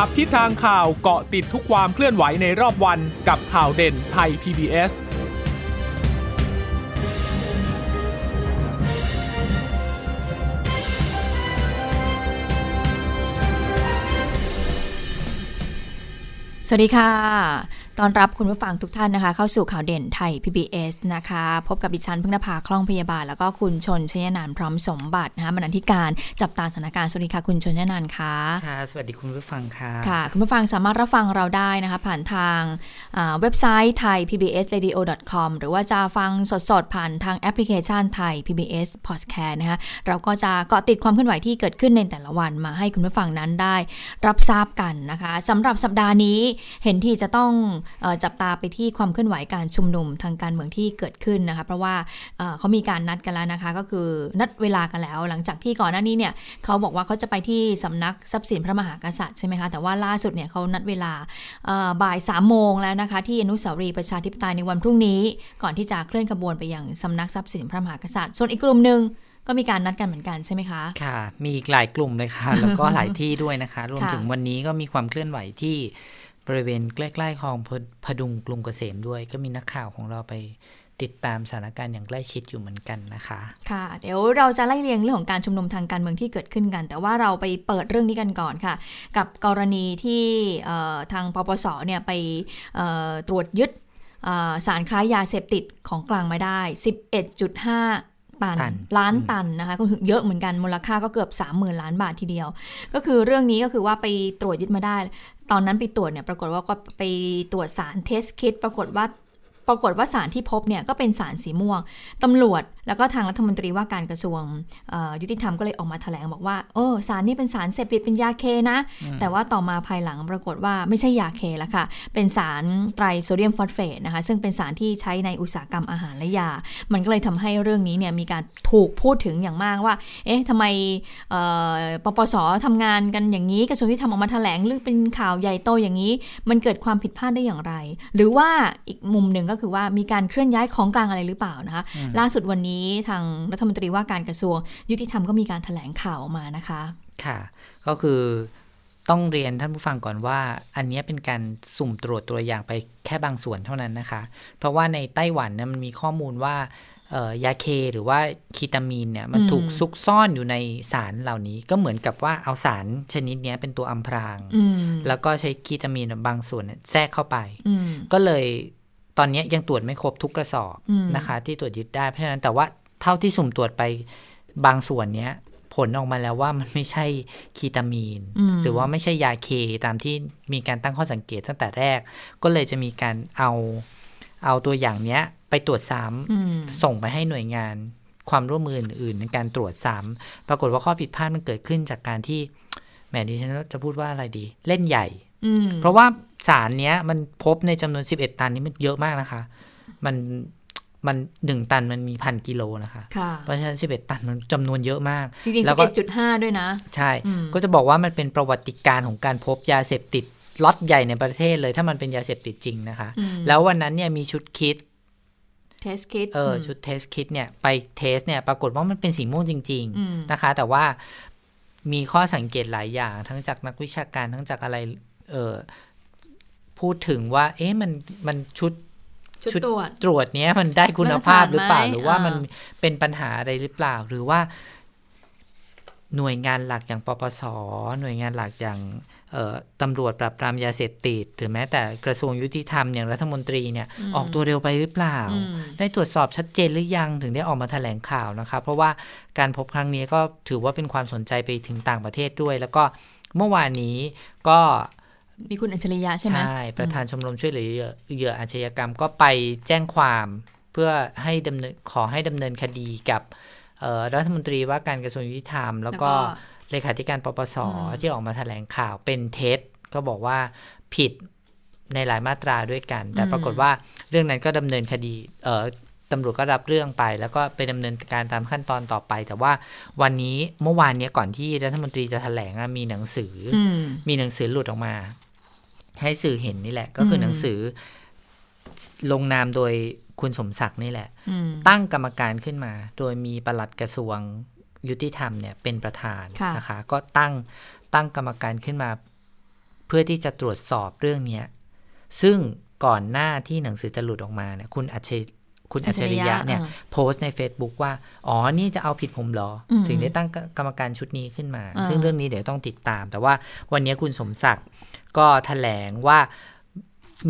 จับทิศทางข่าวเกาะติดทุกความเคลื่อนไหวในรอบวันกับข่าวเด่นไทย PBS สวัสดีค่ะ ตอนรับคุณผู้ฟังทุกท่านนะคะ เข้าสู่ข่าวเด่นไทย PBS นะคะ พบกับดิฉันพึ่งนภาคล่องพยาบาล แล้วก็คุณชนชยนานพร้อมสมบัตินะคะบรรณาธิการจับตาสถานการณ์สวัสดีค่ะคุณชนชยนานค่ะค่ะสวัสดีคุณผู้ฟังค่ะค่ะ คุณผู้ฟังสามารถรับฟังเราได้นะคะ ผ่านทางเว็บไซต์ไทย PBS radio com หรือว่าจะฟังสดๆ ผ่านทางแอปพลิเคชันไทย PBS podcast นะคะเราก็จะเกาะติดความเคลื่อนไหวที่เกิดขึ้นในแต่ละวันมาให้คุณผู้ฟังนั้นได้ รับทราบกันนะคะสำหรับสัปดาห์นี้เห็นที่จะต้องจับตาไปที่ความเคลื่อนไหวการชุมนุมทางการเมืองที่เกิดขึ้นนะคะ เพราะว่าเขามีการนัดกันแล้วนะคะ ก็คือนัดเวลากันแล้ว หลังจากที่ก่อนหน้านี้เนี่ยเขาบอกว่าเขาจะไปที่สำนักทรัพย์สินพระมหากษัตริย์ใช่ไหมคะ แต่ว่าล่าสุดเนี่ยเขานัดเวลาบ่ายสามโมงแล้วนะคะที่อนุสาวรีย์ประชาธิปไตยในวันพรุ่งนี้ ก่อนที่จะเคลื่อนขบวนไปยังสำนักทรัพย์สินพระมหากษัตริย์ ส่วนอีกกลุ่มหนึ่งก็มีการนัดกันเหมือนกันใช่ไหมคะ ค่ะ มีอีกหลายกลุ่มเลยค่ะ แล้วก็หลายที่ด้วยนะคะ รวมถึงวันนี้ก็มีความเคลื่อนไหวที่ บริเวณใกล้ๆคลองพดุงกรุงเกษมด้วย ก็มีนักข่าวของเราไปติดตามสถานการณ์อย่างใกล้ชิดอยู่เหมือนกันนะคะ ค่ะ เดี๋ยวเราจะไล่เรียงเรื่องของการชุมนุมทางการเมืองที่เกิดขึ้นกัน แต่ว่าเราไปเปิดเรื่องนี้กันก่อนค่ะ กับกรณีที่ทางปปสเนี่ยไปตรวจยึดสารคล้ายยาเสพติดของกลางมาได้ 11.5ตันล้านตันนะคะก็เยอะเหมือนกันมูลค่าก็เกือบ 30,000 ล้านบาททีเดียว ก็คือเรื่องนี้ก็คือว่าไปตรวจยึดมาได้ ตอนนั้นไปตรวจเนี่ยปรากฏว่าก็ไปตรวจสารเทสคิดปรากฏว่า ปรากฏว่าสารที่พบเนี่ยก็เป็นสารสีม่วงตำรวจ แล้วก็ทางรัฐมนตรีว่าการกระทรวงยุติธรรมก็เลยออกมาแถลงบอกว่าโอ้สารนี้เป็นสารเสพติดเป็นยาเคนะ แต่ว่าต่อมาภายหลังปรากฏว่าไม่ใช่ยาเคแล้วค่ะ เป็นสารไตรโซเดียมฟอสเฟตนะคะซึ่งเป็นสารที่ใช้ในอุตสาหกรรมอาหารและยา มันก็เลยทำให้เรื่องนี้เนี่ยมีการถูกพูดถึงอย่างมากว่า เอ๊ะทำไมปปสทำงานกันอย่างนี้กระทรวงที่ทำออกมาแถลงเรื่องเป็นข่าวใหญ่โตอย่างนี้ มันเกิดความผิดพลาดได้อย่างไร หรือว่าอีกมุมหนึ่งก็คือว่ามีการเคลื่อนย้ายของกลางอะไรหรือเปล่านะคะ ล่าสุดวันนี้ทางรัฐมนตรีว่าการกระทรวง ยุติธรรมก็มีการถแถลงข่าวออกมานะคะ ค่ะ ก็คือต้องเรียนท่านผู้ฟังก่อนว่า อันนี้เป็นการสุ่มตรวจตัวอย่างไปแค่บางส่วนเท่านั้นนะคะ เพราะว่าในไต้หวันเนี่ยมันมีข้อมูลว่ายาเคหรือว่าคีตามีนเนี่ยมันถูกซุกซ่อนอยู่ในสารเหล่านี้ก็เหมือนกับว่าเอาสารชนิดนี้เป็นตัวอำพราง แล้วก็ใช้คีตามีนบางส่วนแทรกเข้าไป ก็เลย ตอนนี้ยังตรวจไม่ครบทุกกระสอบนะคะ ที่ตรวจยึดได้เพราะฉะนั้นแต่ว่าเท่าที่สุ่มตรวจไปบางส่วนเนี้ย ผลออกมาแล้วว่ามันไม่ใช่คีตามีน หรือว่าไม่ใช่ยาเคตามที่มีการตั้งข้อสังเกตตั้งแต่แรก ก็เลยจะมีการเอาเอาตัวอย่างเนี้ย ไปตรวจซ้ำส่งไปให้หน่วยงานความร่วมมืออื่นในการตรวจซ้ำปรากฏว่าข้อผิดพลาดมันเกิดขึ้นจากการที่แหมดิฉันจะพูดว่าอะไรดี เล่นใหญ่เพราะว่า สารเนี้ย มันพบในจำนวน 11 ตันนี้มันเยอะมากนะคะ มันมันหนึ่งตันมันมีพันกิโลนะคะ เพราะฉะนั้นสิบเอ็ดตันมันจำนวนเยอะมาก จริงๆสิบเอ็ดจุดห้าด้วยนะ ใช่ ก็จะบอกว่ามันเป็นประวัติการของการพบยาเสพติดล็อตใหญ่ในประเทศเลย ถ้ามันเป็นยาเสพติดจริงนะคะ แล้ววันนั้นเนี่ยมีชุด kit test kit เออชุด test kit เนี่ยไป test เนี่ยปรากฏว่ามันเป็นสีม่วงจริง ๆนะคะ แต่ว่ามีข้อสังเกตหลายอย่าง ทั้งจากนักวิชาการทั้งจากอะไรเออ พูดถึงว่า เอ๊ะมันมันชุดชุดตรวจตรวจเนี้ยมันได้คุณภาพหรือเปล่า หรือว่ามันเป็นปัญหาอะไรหรือเปล่า หรือว่า หน่วยงานหลักอย่างปปส หน่วยงานหลักอย่างตำรวจปราบปรามยาเสพติดหรือแม้แต่กระทรวงยุติธรรมอย่างรัฐมนตรีเนี่ยออกตัวเร็วไปหรือเปล่า ได้ตรวจสอบชัดเจนหรือยังถึงได้ออกมาแถลงข่าวนะคะเพราะว่าการพบครั้งนี้ก็ถือว่าเป็นความสนใจไปถึงต่างประเทศด้วย แล้วก็เมื่อวานนี้ก็ มีคุณอัจฉริยะใช่ไหมใช่ ประธานชมรมช่วยเหลือเหยื่ออาชญากรรมก็ไปแจ้งความเพื่อให้ดำเนินขอให้ดำเนินคดีกับรัฐมนตรีว่าการกระทรวงยุติธรรม แล้วก็เลขาธิการปปสที่ออกมาแถลงข่าวเป็นเท็จก็บอกว่าผิดในหลายมาตราด้วยกัน แต่ปรากฏว่าเรื่องนั้นก็ดำเนินคดีตำรวจก็รับเรื่องไป แล้วก็ไปดำเนินการตามขั้นตอนต่อไป แต่ว่าวันนี้เมื่อวานนี้ก่อนที่รัฐมนตรีจะแถลงมีหนังสือ มีหนังสือหลุดออกมา ให้สื่อเห็นนี่แหละ ก็คือหนังสือ ลงนามโดยคุณสมศักดิ์นี่แหละ ตั้งกรรมการขึ้นมา โดยมีปลัดกระทรวงยุติธรรมเนี่ยเป็นประธานนะคะ ก็ตั้งตั้งกรรมการขึ้นมา เพื่อที่จะตรวจสอบเรื่องเนี้ยซึ่งก่อนหน้าที่หนังสือจะหลุดออกมาเนี่ยคุณอัจฉริ คุณอัจฉริยะเนี่ยอ่าโพสต์ใน Facebook ว่า อ๋อ นี่จะเอาผิดผมเหรออืมถึงได้ตั้งกรรมการชุดนี้ขึ้นมาอ่าซึ่งเรื่องนี้เดี๋ยวต้องติดตาม แต่ว่าวันนี้คุณสมศักดิ์ก็แถลงว่า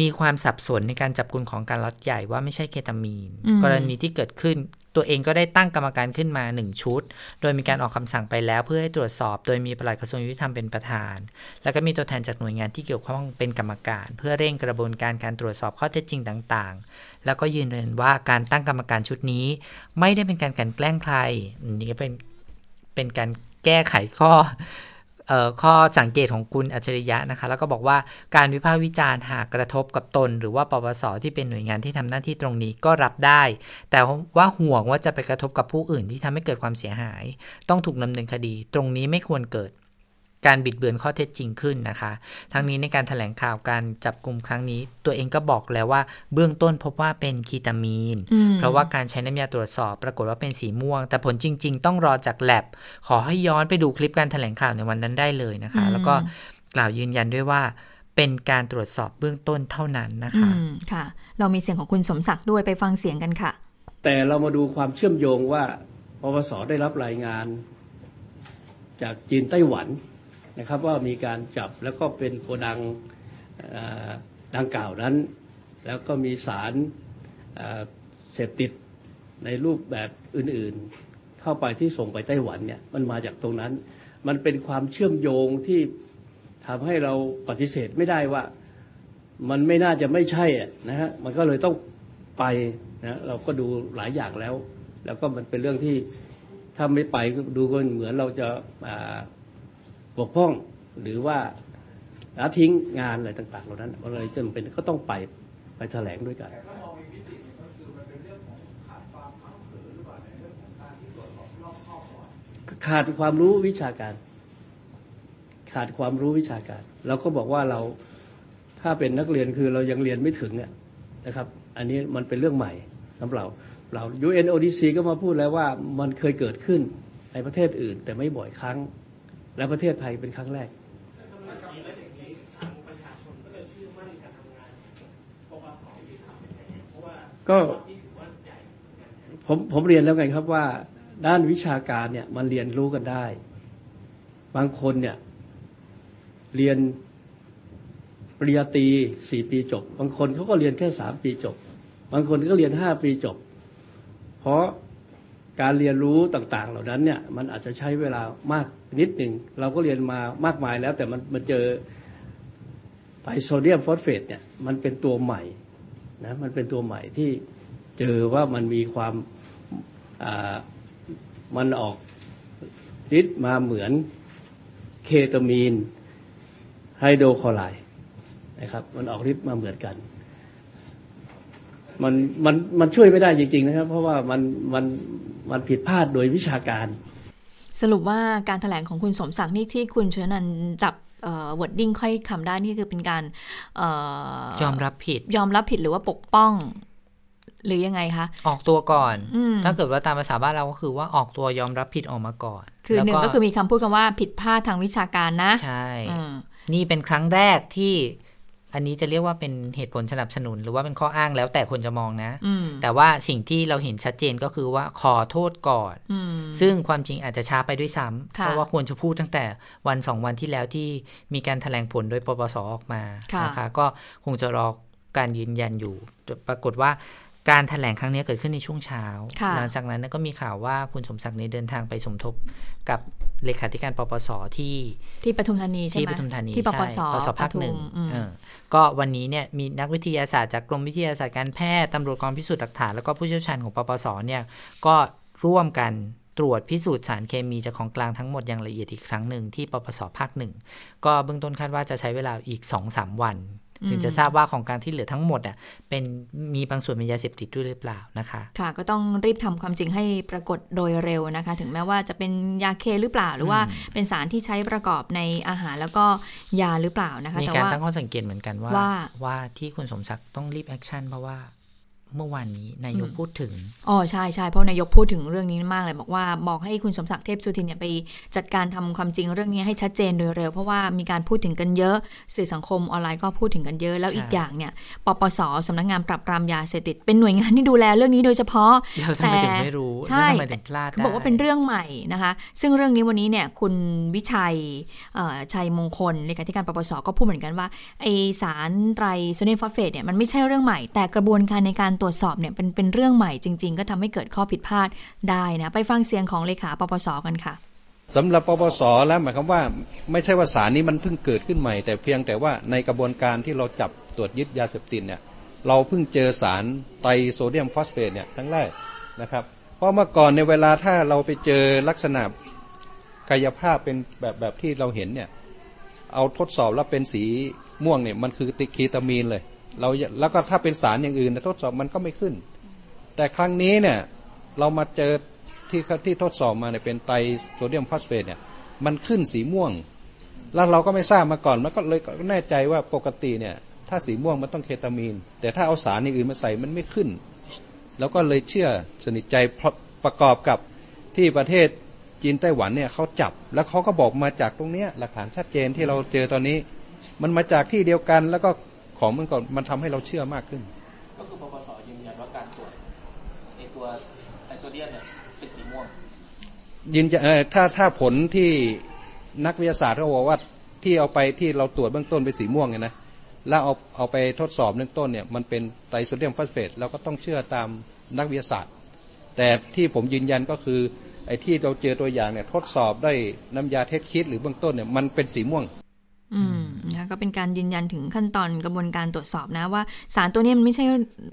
มีความสับสนในการจับกลุ่มของการล็อตใหญ่ว่าไม่ใช่เคตามีนอืมกรณีที่เกิดขึ้น ตัวเองก็ได้ตั้งกรรมการขึ้นมาหนึ่งชุด โดยมีการออกคำสั่งไปแล้วเพื่อให้ตรวจสอบ โดยมีปลัดกระทรวงยุติธรรมเป็นประธาน แล้วก็มีตัวแทนจากหน่วยงานที่เกี่ยวข้องเป็นกรรมการ เพื่อเร่งกระบวนการการตรวจสอบข้อเท็จจริงต่างๆ แล้วก็ยืนยันว่าการตั้งกรรมการชุดนี้ ไม่ได้เป็นการกลันแกล้งใครอันนี่ก็เป็นเป็นการแก้ไขข้อ ข้อสังเกตของคุณอัจฉริยะนะคะ แล้วก็บอกว่าการวิพากษ์วิจารณ์หากกระทบกับตน หรือว่าปปสที่เป็นหน่วยงานที่ทำหน้าที่ตรงนี้ก็รับได้ แต่ว่าห่วงว่าจะไปกระทบกับผู้อื่นที่ทำให้เกิดความเสียหาย ต้องถูกดำเนินคดี ตรงนี้ไม่ควรเกิด การบิดเบือนข้อเท็จจริงขึ้นนะคะ ทั้งนี้ในการถแถลงข่าวการจับกลุ่มครั้งนี้ ตัวเองก็บอกแล้วว่าเบื้องต้นพบว่าเป็นคีตามีนอืมเพราะว่าการใช้น้ำยาตรวจสอบ ปรากฏว่าเป็นสีม่วง แต่ผลจริง ๆ ต้องรอจากแลบขอให้ย้อนไปดูคลิปการถแถลงข่าวในวันนั้นได้เลยนะคะอืมแล้วก็กล่าวยืนยันด้วยว่าเป็นการตรวจสอบเบื้องต้นเท่านั้นนะอืคะมค่ะ เรามีเสียงของคุณสมศักดิ์ด้วยไปฟังเสียงกันค่ะ แต่เรามาดูความเชื่อมโยงว่าปปสได้รับรายงาน จากจีนไต้หวัน นะครับว่ามีการจับแล้วก็เป็นโกดังดังกล่าวนั้น แล้วก็มีสารเสพติดในรูปแบบอื่นๆ เข้าไปที่ส่งไปไต้หวันเนี่ยมันมาจากตรงนั้น มันเป็นความเชื่อมโยงที่ทำให้เราปฏิเสธไม่ได้ว่ามันไม่น่าจะไม่ใช่นะฮะมันก็เลยต้องไปนะเราก็ดูหลายอย่างแล้ว แล้วก็มันเป็นเรื่องที่ถ้าไม่ไปดูก็เหมือนเราจะ บกพร่องหรือว่าละทิ้งงานอะไรต่างๆเหล่านั้นมันเลยจำเป็นก็ต้องไปไปแถลงด้วยกันขาดความรู้วิชาการ ขาดความรู้วิชาการ เราก็บอกว่าเราถ้าเป็นนักเรียนคือเรายังเรียนไม่ถึงอะนะครับ อันนี้มันเป็นเรื่องใหม่สำหรับเรา UNODC ก็มาพูดแล้วว่ามันเคยเกิดขึ้นในประเทศอื่น แต่ไม่บ่อยครั้ง และประเทศไทยเป็นครั้งแรกก็ผมผมเรียนแล้วไงครับว่า ด้านวิชาการเนี่ยมันเรียนรู้กันได้ บางคนเนี่ย เรียนปริญญาตรีสี่ปีจบ บางคนเขาก็เรียนแค่สามปีจบ บางคนก็เรียนห้าปีจบ เพราะการเรียนรู้ต่าง ๆ เหล่านั้นเนี่ย มันอาจจะใช้เวลามาก นิดหนึ่งเราก็เรียนมามากมายแล้ว แต่มันมันเจอไทโซเดียมฟอสเฟตเนี่ยมันเป็นตัวใหม่นะมันเป็นตัวใหม่ที่เจอว่ามันมีความอ่ามันออกฤทธิ์มาเหมือนเคตามีนไฮโดรคลอไรด์นะครับ มันออกฤทธิ์มาเหมือนกัน มันมันมันช่วยไม่ได้จริง ๆ นะครับ เพราะว่ามันมันมันผิดพลาดโดยวิชาการ สรุปว่าการถแถลงของคุณสมศักดิ์นี่ที่คุณชนันท์จับเอ่อ wording ค่อยคำได้นี่คือเป็นการเอ่อยอมรับผิด ยอมรับผิดหรือว่าปกป้อง หรือยังไงคะ ออกตัวก่อนอืมถ้าเกิดว่าตามภาษาบ้านเราก็คือว่าออกตัวยอมรับผิดออกมาก่อน คือหนึ่งแล้วก็คือมีคำพูดคำว่าผิดพลาดทางวิชาการนะ ใช่อืมนี่เป็นครั้งแรกที่ อันนี้จะเรียกว่าเป็นเหตุผลสนับสนุน หรือว่าเป็นข้ออ้างแล้วแต่คนจะมองนะอืมแต่ว่าสิ่งที่เราเห็นชัดเจนก็คือว่าขอโทษก่อนอืมซึ่งความจริงอาจจะช้าไปด้วยซ้ำค่ะเพราะว่าควรจะพูดตั้งแต่วันสองวันที่แล้วที่มีการถแถลงผลโดยปปสออกมาค่ะนะคะก็คงจะรอการยืนยันอยู่ ปรากฏว่าการถแถลงครั้งนี้เกิดขึ้นในช่วงเช้าค่ะหลังจากนั้นก็มีข่าวว่าคุณสมศักดิ์เนี่ยเดินทางไปสมทบกับ เลขาธิการปปสที่ที่ปทุมธานีใช่ไหมที่ปทุมธานีที่ปปสใช่ปปสภาคหนึ่งปทุมอืมเออก็วันนี้เนี่ยมีนักวิทยาศาสตร์จากกรมวิทยาศาสตร์การแพทย์ตำรวจกองพิสูจน์หลักฐานแล้วก็ผู้เชี่ยวชาญของปปสเนี่ยก็ร่วมกันตรวจพิสูจน์สารเคมีจากของกลางทั้งหมดอย่างละเอียดอีกครั้งหนึ่งที่ปปสภาคหนึ่งก็เบื้องต้นคาดว่าจะใช้เวลาอีก 2-3 วัน ถึงจะทราบว่าของกลางที่เหลือทั้งหมดอะเป็นมีบางส่วนเป็นยาเสพติดด้วยหรือเปล่านะคะ ค่ะ ก็ต้องรีบทำความจริงให้ปรากฏโดยเร็วนะคะ ถึงแม้ว่าจะเป็นยาเคหรือเปล่า หรือว่าเป็นสารที่ใช้ประกอบในอาหารแล้วก็ยาหรือเปล่านะคะมีแต่การว่าตั้งข้อสังเกตเหมือนกันว่าว่าว่าที่คุณสมศักดิ์ต้องรีบ action เพราะว่า เมื่อวานนี้นายกพูดถึงอ๋อใช่ใช่เพราะนายกพูดถึงเรื่องนี้มากเลยบอกว่าบอกให้คุณสมศักดิ์เทพสุทินเนี่ยไปจัดการทำความจริงเรื่องนี้ให้ชัดเจนโดยเร็ว เพราะว่ามีการพูดถึงกันเยอะ สื่อสังคมออนไลน์ก็พูดถึงกันเยอะ แล้วใช่อีกอย่างเนี่ยปปสสำนักงานปราบปรามยาเสพติดเป็นหน่วยงานที่ดูแลเรื่องนี้โดยเฉพาะแล้วทำไมถึงไม่รู้ใช่แล้วทำไมถึงพลาดเขาบอกว่าเป็นได้เรื่องใหม่นะคะ ซึ่งเรื่องนี้วันนี้เนี่ยคุณวิชัยเอ่อชัยมงคลเลขาธิการปปสก็พูดเหมือนกันว่าไอสารไตรโซเดียมฟอสเฟตเนี่ยมันไม่ใช่เรื่องใหม่แต่กระบวนการในการตรวจสอบเนี่ยเป็นเป็นเรื่องใหม่จริง ๆ ก็ทำให้เกิดข้อผิดพลาดได้นะไปฟังเสียงของเลขาปปสกันค่ะสำหรับปปสแล้วหมายความว่าไม่ใช่ว่าสารนี้มันเพิ่งเกิดขึ้นใหม่ แต่เพียงแต่ว่าในกระบวนการที่เราจับตรวจยึดยาเสพติดเนี่ยเราเพิ่งเจอสารไตรโซเดียมฟอสเฟตเนี่ยครั้งแรกนะครับ เพราะเมื่อก่อนในเวลาถ้าเราไปเจอลักษณะกายภาพเป็นแบบแบบที่เราเห็นเนี่ยเอาทดสอบแล้วเป็นสีม่วงเนี่ยมันคือติคีตามีนเลย เราแล้วก็ถ้าเป็นสารอย่างอื่นนะทดสอบมันก็ไม่ขึ้น แต่ครั้งนี้เนี่ยเรามาเจอที่ที่ทดสอบมาเนี่ยเป็นไตรโซเดียมฟอสเฟตเนี่ยมันขึ้นสีม่วง แล้วเราก็ไม่ทราบมาก่อนมันก็เลยแน่ใจว่าปกติเนี่ย ถ้าสีม่วงมันต้องเคตามีน แต่ถ้าเอาสารอย่างอื่นมาใส่มันไม่ขึ้น แล้วก็เลยเชื่อสนิทใจประกอบกับที่ประเทศจีนไต้หวันเนี่ยเขาจับ แล้วเขาก็บอกมาจากตรงเนี้ยหลักฐานชัดเจนที่เราเจอตอนนี้ มันมาจากที่เดียวกันแล้วก็ ของมันก่อนมันทำให้เราเชื่อมากขึ้น ก็คือปปสยืนยันว่าการตรวจไอตัวไอโซเดียมเนี่ยเป็นสีม่วงยืนยันเอ่อถ้าถ้าผลที่นักวิทยาศาสตร์เขาบอกว่าที่เอาไปที่เราตรวจเบื้องต้นเป็นสีม่วงเนี่ยนะแล้วเอาเอาไปทดสอบเบื้องต้นเนี่ยมันเป็นไตรโซเดียมฟอสเฟตเราก็ต้องเชื่อตามนักวิทยาศาสตร์ แต่ที่ผมยืนยันก็คือไอ้ที่เราเจอตัวอย่างเนี่ยทดสอบได้น้ำยา test kit หรือเบื้องต้นเนี่ยมันเป็นสีม่วง อืมนะคะก็เป็นการยืนยันถึงขั้นตอนกระบวนการตรวจสอบนะว่า สารตัวนี้มันไม่ใช่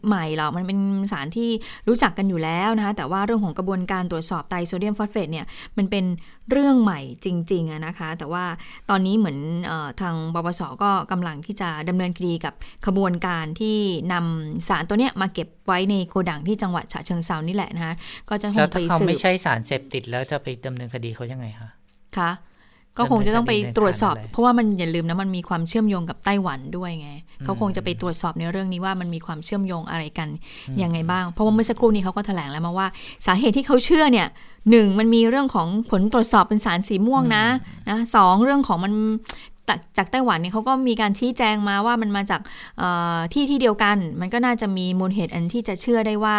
ใหม่หรอกมันเป็นสารที่รู้จักกันอยู่แล้วนะคะแต่ว่าเรื่องของกระบวนการตรวจสอบไตรโซเดียมฟอสเฟตเนี่ยมันเป็นเรื่องใหม่จริงๆอะนะคะ แต่ว่าตอนนี้เหมือนเออทางปปสก็กำลังที่จะดำเนินคดีกับขบวนการที่นำสารตัวเนี้ยมาเก็บไว้ในโกดังที่จังหวัดฉะเชิงเซานี่แหละนะคะก็จะคแล้วงไปถ้าเขาสืบไม่ใช่สารเสพติดแล้วจะไปดำเนินคดีเขายังไงคะค่ะ ก็คงจะต้องไปตรวจสอบดำเนินคดีในฐานะอะไรเพราะว่ามันอย่าลืมนะมันมีความเชื่อมโยงกับไต้หวันด้วยไงเขาคงจะไปตรวจสอบในเรื่องนี้ว่ามันมีความเชื่อมโยงอะไรกันยังไงบ้าง เพราะว่าเมื่อสักครู่นี้เขาก็แถลงแล้วมาว่า สาเหตุที่เขาเชื่อเนี่ยหนึ่งมันมีเรื่องของผลตรวจสอบเป็นสารสีม่วงนะนะสองเรื่องของมัน จากจากไต้หวันเนี่ยเขาก็มีการชี้แจงมาว่ามันมาจากเอ่อที่ที่เดียวกัน มันก็น่าจะมีมูลเหตุอันที่จะเชื่อได้ว่า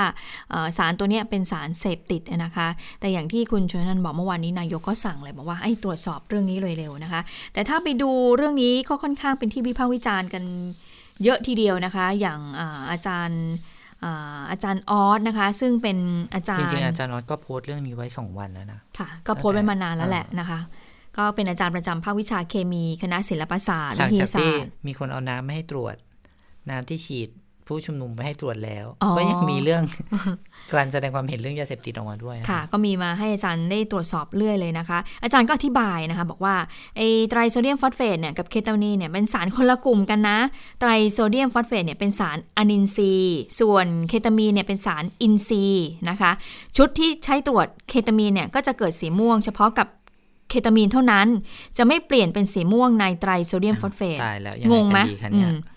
เอ่อสารตัวเนี้ยเป็นสารเสพติดนะคะ แต่อย่างที่คุณชวนนันท์บอกเมื่อวานนี้นายกก็สั่งเลยบอกว่าให้ตรวจสอบเรื่องนี้เลยเร็วนะคะ แต่ถ้าไปดูเรื่องนี้ก็ค่อนข้างเป็นที่วิพากษ์วิจารณ์กันเยอะทีเดียวนะคะ อย่างอาอาจารย์อ่าอาจารย์อ๊อดนะคะ ซึ่งเป็นอาจารย์จริงๆอาจารย์อ๊อดก็โพสต์เรื่องนี้ไว้สองวันแล้วนะค่ะก็โพสต์ไว้มานานแล้วแหละนะคะ ก็เป็นอาจารย์ประจำภาควิชาเคมีคณะศิลปศาสตร์และวิทยาศาสตร์หลังจากที่มีคนเอาน้ำไปให้ตรวจ น้ำที่ฉีดผู้ชุมนุมไปให้ตรวจแล้วอ๋อก็ยังมีเรื่องการแสดงความเห็นเรื่องยาเสพติดออกมาด้วยนะคะ ก็มีมาให้อาจารย์ได้ตรวจสอบเรื่อยเลยนะคะ อาจารย์ก็อธิบายนะคะ บอกว่าไอ้ไตรโซเดียมฟอสเฟตเนี่ยกับเคตามีนเนี่ยเป็นสารคนละกลุ่มกันนะ ไตรโซเดียมฟอสเฟตเนี่ยเป็นสารอนินทรีย์ส่วนเคตามีนเนี่ยเป็นสารอินทรีย์นะคะ ชุดที่ใช้ตรวจเคตามีนเนี่ยก็จะเกิดสีม่วงเฉพาะกับ เคตามีนเท่านั้น จะไม่เปลี่ยนเป็นสีม่วงในไตรโซเดียมฟอสเฟตตายแล้วยังงง